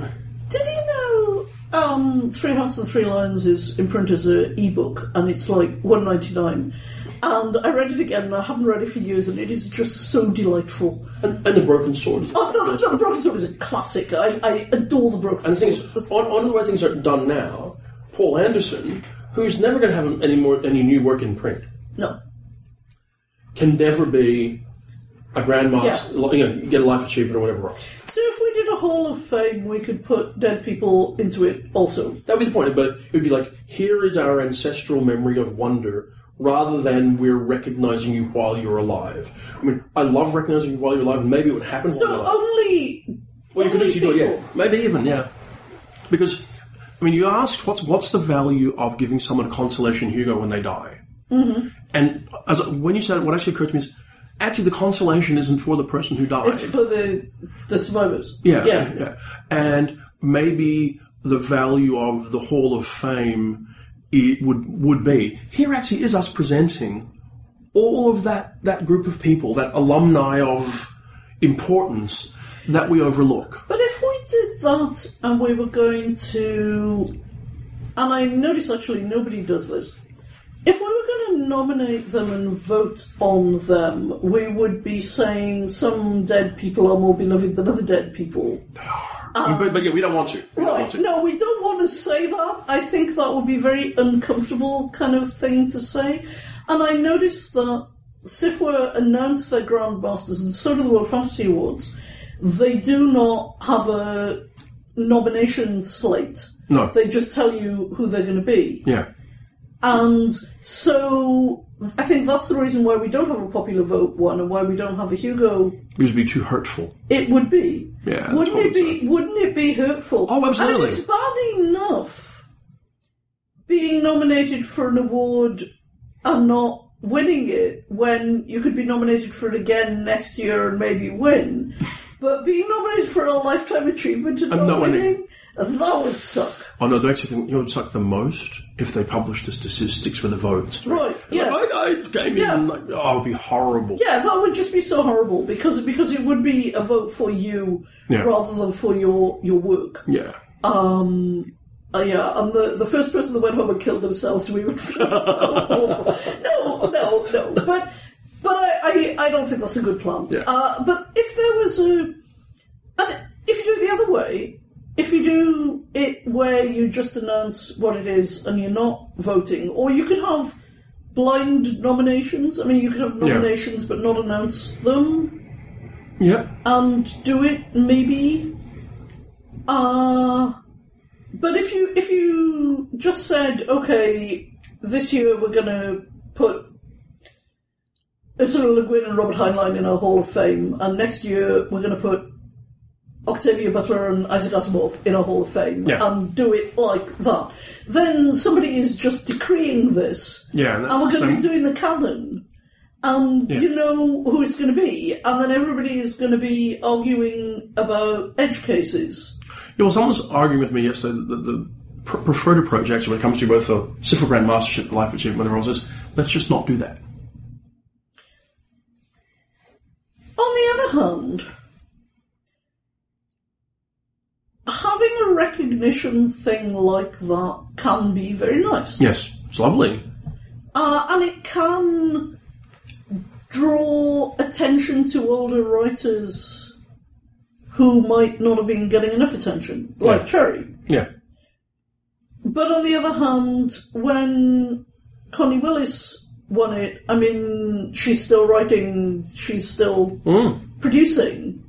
Speaker 3: Did you know um, Three Hearts and Three Lions is in print as an ebook and it's like one ninety nine? And I read it again and I haven't read it for years and it is just so delightful.
Speaker 1: And, and the Broken Sword is.
Speaker 3: Oh no, the, no, the Broken Sword is a classic. I, I adore the Broken
Speaker 1: And
Speaker 3: Sword.
Speaker 1: is, on, on the way things are done now, Poul Anderson, who's never going to have any more any new work in print,
Speaker 3: No.
Speaker 1: can never be a grandmaster. You know, get a life achievement or whatever else.
Speaker 3: So if we did a Hall of Fame, we could put dead people into it also.
Speaker 1: That would be the point, but it would be like, here is our ancestral memory of wonder, rather than we're recognizing you while you're alive. I mean, I love recognizing you while you're alive, and maybe it would happen while
Speaker 3: So
Speaker 1: you're alive.
Speaker 3: only.
Speaker 1: Well, you could actually do it, yeah. Maybe even, yeah. Because, I mean, you asked what's what's the value of giving someone a consolation Hugo when they die? Mm-hmm. And as when you said it, what actually occurred to me is actually the consolation isn't for the person who died.
Speaker 3: It's for the the survivors.
Speaker 1: Yeah,
Speaker 3: Yeah.
Speaker 1: yeah, And maybe the value of the Hall of Fame it would would be here. Actually, is us presenting all of that that group of people, that alumni of importance that we overlook.
Speaker 3: But if we did that and we were going to. And I notice actually nobody does this. If we were going to nominate them and vote on them, we would be saying some dead people are more beloved than other dead people.
Speaker 1: but, but yeah, we don't want to. We don't want
Speaker 3: Right,
Speaker 1: to.
Speaker 3: no, we don't want to say that. I think that would be a very uncomfortable kind of thing to say. And I noticed that SFWA announced their Grandmasters, and so do the World Fantasy Awards. They do not have a nomination slate.
Speaker 1: No.
Speaker 3: They just tell you who they're going to be.
Speaker 1: Yeah.
Speaker 3: And so I think that's the reason why we don't have a popular vote one and why we don't have a Hugo.
Speaker 1: It'd be too hurtful.
Speaker 3: It would be.
Speaker 1: Yeah,
Speaker 3: Wouldn't it be?
Speaker 1: saying.
Speaker 3: Wouldn't it be hurtful?
Speaker 1: Oh, absolutely.
Speaker 3: And it's bad enough being nominated for an award and not winning it when you could be nominated for it again next year and maybe win. but being nominated for a lifetime achievement and,
Speaker 1: And
Speaker 3: not,
Speaker 1: winning.
Speaker 3: winning, that would suck.
Speaker 1: Oh no, they actually think you what'd suck the most if they published the statistics for the votes.
Speaker 3: Right, yeah.
Speaker 1: Like, I, I came
Speaker 3: Yeah.
Speaker 1: in like, oh, it'd be horrible.
Speaker 3: Yeah, that would just be so horrible because because it would be a vote for you
Speaker 1: Yeah.
Speaker 3: rather than for your your work.
Speaker 1: Yeah.
Speaker 3: Um, uh, yeah, and the, the first person that went home and killed themselves, we would feel so awful. No, no, no. But I, I, I don't think that's a good plan.
Speaker 1: Yeah.
Speaker 3: Uh, but if there was a, and if you do it the other way, if you do it where you just announce what it is and you're not voting, or you could have blind nominations. I mean, you could have
Speaker 1: Yeah.
Speaker 3: nominations but not announce them
Speaker 1: Yep.
Speaker 3: and do it maybe. Uh but if you if you just said, okay, this year we're gonna put Ursula Le Guin and Robert Heinlein in our Hall of Fame, and next year we're gonna put Octavia Butler and Isaac Asimov in our Hall of Fame,
Speaker 1: Yeah.
Speaker 3: and do it like that, then somebody is just decreeing this
Speaker 1: Yeah, and
Speaker 3: and we're going to be doing the canon. And
Speaker 1: Yeah.
Speaker 3: you know who it's going to be, and then everybody is going to be arguing about edge cases.
Speaker 1: Yeah, well, someone was arguing with me yesterday that the, the pr- preferred approach, actually, when it comes to both the SFWA Grand Mastership, the Life Achievement, whatever else is, let's just not do that.
Speaker 3: On the other hand, having a recognition thing like that can be very nice,
Speaker 1: Yes, it's lovely.
Speaker 3: uh, and it can draw attention to older writers who might not have been getting enough attention, like
Speaker 1: Yeah.
Speaker 3: Cherryh.
Speaker 1: Yeah.
Speaker 3: But on the other hand, when Connie Willis won it, I mean, she's still writing, she's still
Speaker 1: Mm.
Speaker 3: producing.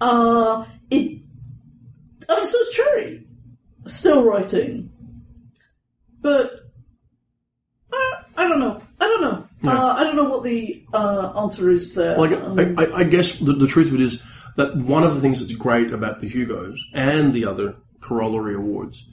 Speaker 3: Uh, it. I mean, so is Cherryh, still writing, but uh, I don't know. I don't know. Uh, I don't know what the uh, answer is there.
Speaker 1: Like,
Speaker 3: Um,
Speaker 1: I, I, I guess the, the truth of it is that one of the things that's great about the Hugos and the other corollary awards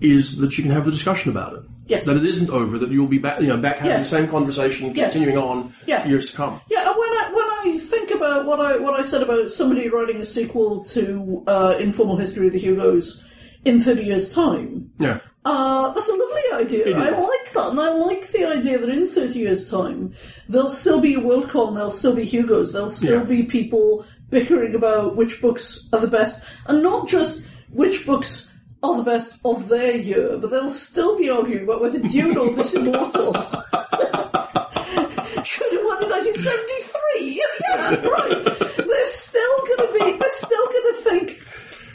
Speaker 1: is that you can have the discussion about it.
Speaker 3: Yes.
Speaker 1: That it isn't over. That you'll be back, you know, back having
Speaker 3: Yes.
Speaker 1: the same conversation,
Speaker 3: Yes.
Speaker 1: continuing on
Speaker 3: Yeah.
Speaker 1: years to come.
Speaker 3: Yeah, and when I when I think about what I what I said about somebody writing a sequel to uh, Informal History of the Hugos in thirty years' time,
Speaker 1: Yeah.
Speaker 3: uh, that's a lovely idea. I like that, and I like the idea that in thirty years' time there'll still be a Worldcon, there'll still be Hugos, there'll still
Speaker 1: Yeah.
Speaker 3: be people bickering about which books are the best, and not just which books. Are the best of their year, but they'll still be arguing about whether Dune or This Immortal should have won in 1973. Yeah, right. They're still going to be. They're still going to think.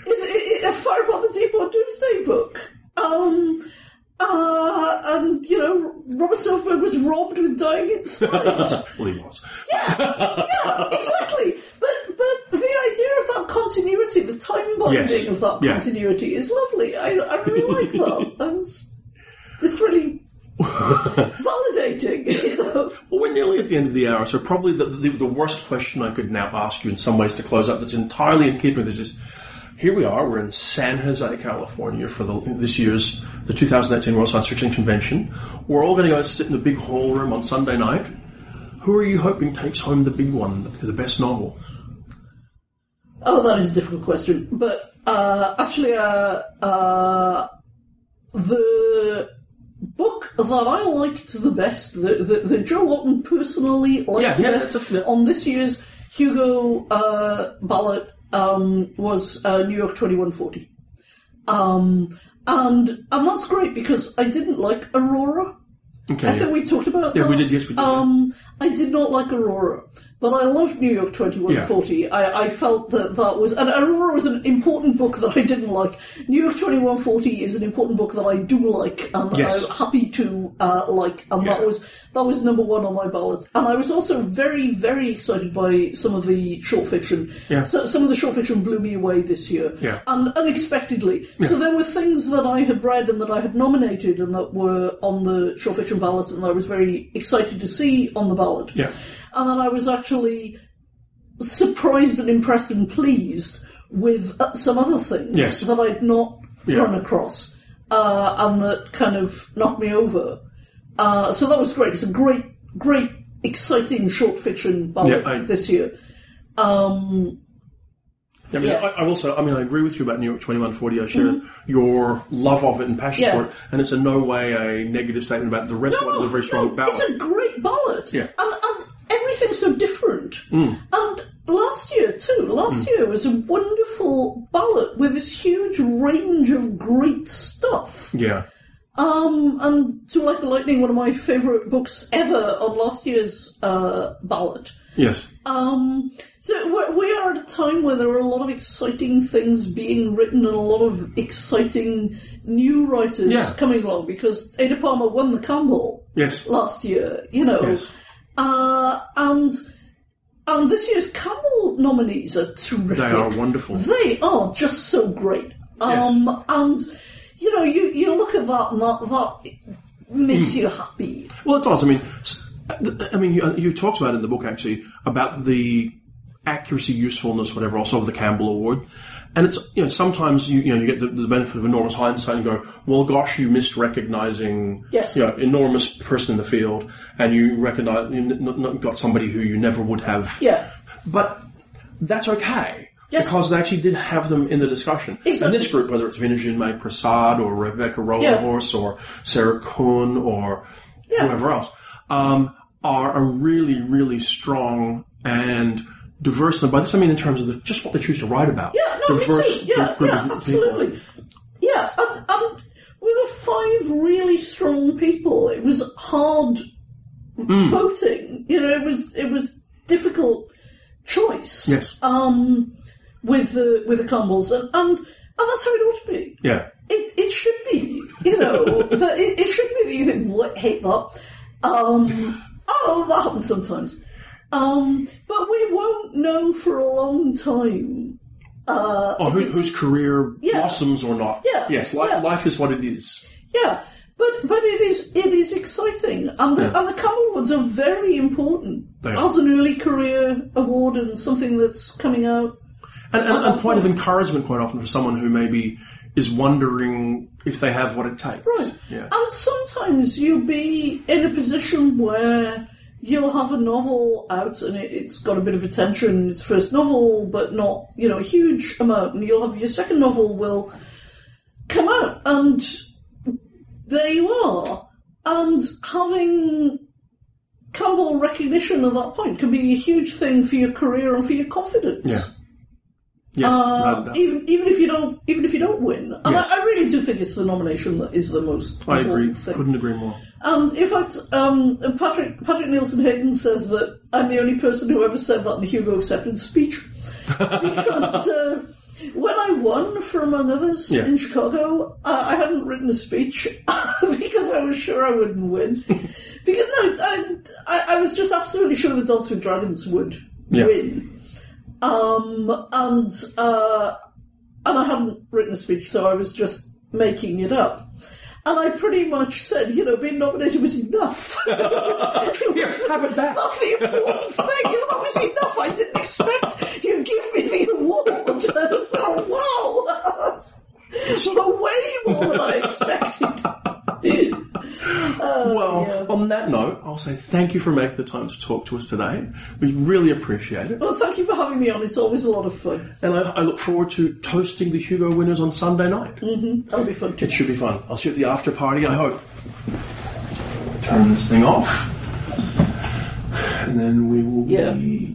Speaker 3: Is it a Fire Upon the Deep or Doomsday book? Um. Uh, and you know, Robert Silverberg was robbed with dying inside.
Speaker 1: well, he was.
Speaker 3: yeah, yeah, exactly. But but the idea of that continuity, the time binding
Speaker 1: Yes.
Speaker 3: of that continuity, is lovely. I I really like that. That's, it's really validating. You know.
Speaker 1: Well, we're nearly at the end of the hour, so probably the, the, the worst question I could now ask you in some ways to close up that's entirely in keeping with this is here we are, we're in San Jose, California for the, this year's, the 2018 World Science Fiction Convention. We're all going to go sit in the big hall room on Sunday night. Who are you hoping takes home the big one, the, the best novel?
Speaker 3: Oh, that is a difficult question. But uh, actually, uh, uh, the book that I liked the best, the, the, the Jo Walton personally liked
Speaker 1: Yeah,
Speaker 3: the
Speaker 1: yeah,
Speaker 3: best on this year's Hugo uh, ballot um, was uh, New York 2140. Um, and and that's great because I didn't like Aurora.
Speaker 1: Okay.
Speaker 3: I think we talked about
Speaker 1: Yeah,
Speaker 3: that.
Speaker 1: we did, yes, we did.
Speaker 3: Um, I did not like Aurora, but I loved New York 2140. I, I felt that that was. And Aurora was an important book that I didn't like. New York 2140 is an important book that I do like, and
Speaker 1: Yes.
Speaker 3: I'm happy to uh, like. And
Speaker 1: Yeah.
Speaker 3: that was that was number one on my ballot. And I was also very, very excited by some of the short fiction.
Speaker 1: Yeah.
Speaker 3: So, some of the short fiction blew me away this year.
Speaker 1: Yeah.
Speaker 3: And unexpectedly. So there were things that I had read and that I had nominated and that were on the short fiction ballot and that I was very excited to see on the ballot.
Speaker 1: Yeah.
Speaker 3: And then I was actually surprised and impressed and pleased with uh, some other things
Speaker 1: Yes.
Speaker 3: that I'd not
Speaker 1: Yeah.
Speaker 3: run across uh, and that kind of knocked me over. Uh, so that was great. It's a great, great, exciting short fiction ballot
Speaker 1: Yeah, I-
Speaker 3: this year. Um,
Speaker 1: I mean,
Speaker 3: Yeah.
Speaker 1: I, I also, I mean, I agree with you about New York 2140. I share your love of it and passion
Speaker 3: Mm-hmm. Yeah.
Speaker 1: for it, and it's in no way a negative statement about the rest of it is a very strong
Speaker 3: no,
Speaker 1: ballot.
Speaker 3: It's a great ballot.
Speaker 1: Yeah.
Speaker 3: And, and everything's so different.
Speaker 1: Mm.
Speaker 3: And last year, too, last year was a wonderful ballot with this huge range of great stuff.
Speaker 1: yeah.
Speaker 3: Um, and Too Like the Lightning, one of my favourite books ever on last year's uh, ballot.
Speaker 1: Yes.
Speaker 3: Um, so we're, we are at a time where there are a lot of exciting things being written and a lot of exciting new writers
Speaker 1: Yeah.
Speaker 3: coming along because Ada Palmer won the Campbell
Speaker 1: Yes.
Speaker 3: last year, you know.
Speaker 1: Yes.
Speaker 3: Uh, and and this year's Campbell nominees are terrific.
Speaker 1: They are wonderful.
Speaker 3: They are just so great. Um, and you know, you, you look at that and that that makes
Speaker 1: Hmm.
Speaker 3: you happy.
Speaker 1: Well, it does. I mean, I mean, you, you talked about it in the book actually about the accuracy, usefulness, whatever, also of the Campbell Award. And it's you know sometimes you you know you get the, the benefit of enormous hindsight and go, well, gosh, you missed recognizing
Speaker 3: Yes.
Speaker 1: you know enormous person in the field, and you recognize you n- n- got somebody who you never would have.
Speaker 3: Yeah.
Speaker 1: But that's okay.
Speaker 3: Yes.
Speaker 1: Because they actually did have them in the discussion.
Speaker 3: Exactly.
Speaker 1: And this group, whether it's Vina Jie-Min Prasad or Rebecca Roanhorse or Sarah Kuhn or
Speaker 3: Yeah.
Speaker 1: whoever else, um, are a really, really strong and diverse. And by this I mean in terms of the, just what they choose to write about.
Speaker 3: Yeah, no,
Speaker 1: diverse.
Speaker 3: Yeah, yeah, absolutely. Yeah, and, and we were five really strong people. It was hard
Speaker 1: Hmm.
Speaker 3: voting. You know, it was it was difficult choice.
Speaker 1: Yes.
Speaker 3: Um, with the with the Campbells, and and, and that's how it ought to be.
Speaker 1: Yeah.
Speaker 3: It, it should be, you know, it, it should be that you think, hate that. Um, oh, that happens sometimes. Um, but we won't know for a long time
Speaker 1: or who, whose career
Speaker 3: Yeah.
Speaker 1: blossoms or not.
Speaker 3: Yeah,
Speaker 1: Yes, li-
Speaker 3: yeah.
Speaker 1: life is what it is.
Speaker 3: Yeah, but but it is it is exciting, and the, and the Campbell Awards are very important
Speaker 1: They are.
Speaker 3: as an early career award and something that's coming out.
Speaker 1: And, and,
Speaker 3: Uh,
Speaker 1: and point of encouragement quite often for someone who maybe is wondering if they have what it takes.
Speaker 3: Right.
Speaker 1: Yeah.
Speaker 3: And sometimes you'll be in a position where you'll have a novel out and it, it's got a bit of attention, it's first novel, but not, you know, a huge amount. And you'll have your second novel will come out and there you are. And having Campbell recognition at that point can be a huge thing for your career and for your confidence.
Speaker 1: Yeah. Yes.
Speaker 3: Uh,
Speaker 1: no, no.
Speaker 3: even even if you don't even if you don't win, and
Speaker 1: Yes.
Speaker 3: I, I really do think it's the nomination that is the most.
Speaker 1: I agree.
Speaker 3: Thing.
Speaker 1: Couldn't agree more.
Speaker 3: Um, in fact, um, Patrick Patrick Nielsen Hayden says that I'm the only person who ever said that in a Hugo acceptance speech because uh, when I won, for among others,
Speaker 1: Yeah.
Speaker 3: in Chicago, uh, I hadn't written a speech because I was sure I wouldn't win. because no, I, I, I was just absolutely sure the Dance with Dragons would
Speaker 1: Yeah.
Speaker 3: win. Um, and uh, and I hadn't written a speech, so I was just making it up. And I pretty much said, you know, being nominated was enough. It was-
Speaker 1: have it back.
Speaker 3: That's the important thing. You know, that was enough. I didn't expect you'd give me the award. so, wow. That's way more than I expected.
Speaker 1: Oh, well,
Speaker 3: yeah.
Speaker 1: on that note, I'll say thank you for making the time to talk to us today. We really appreciate it.
Speaker 3: Well, thank you for having me on. It's always a lot of fun.
Speaker 1: And I, I look forward to toasting the Hugo winners on Sunday night. Mm-hmm.
Speaker 3: That'll be fun too.
Speaker 1: It should be fun. I'll see you at the after party, I hope. Turn this thing off. And then we will
Speaker 3: Yeah.
Speaker 1: be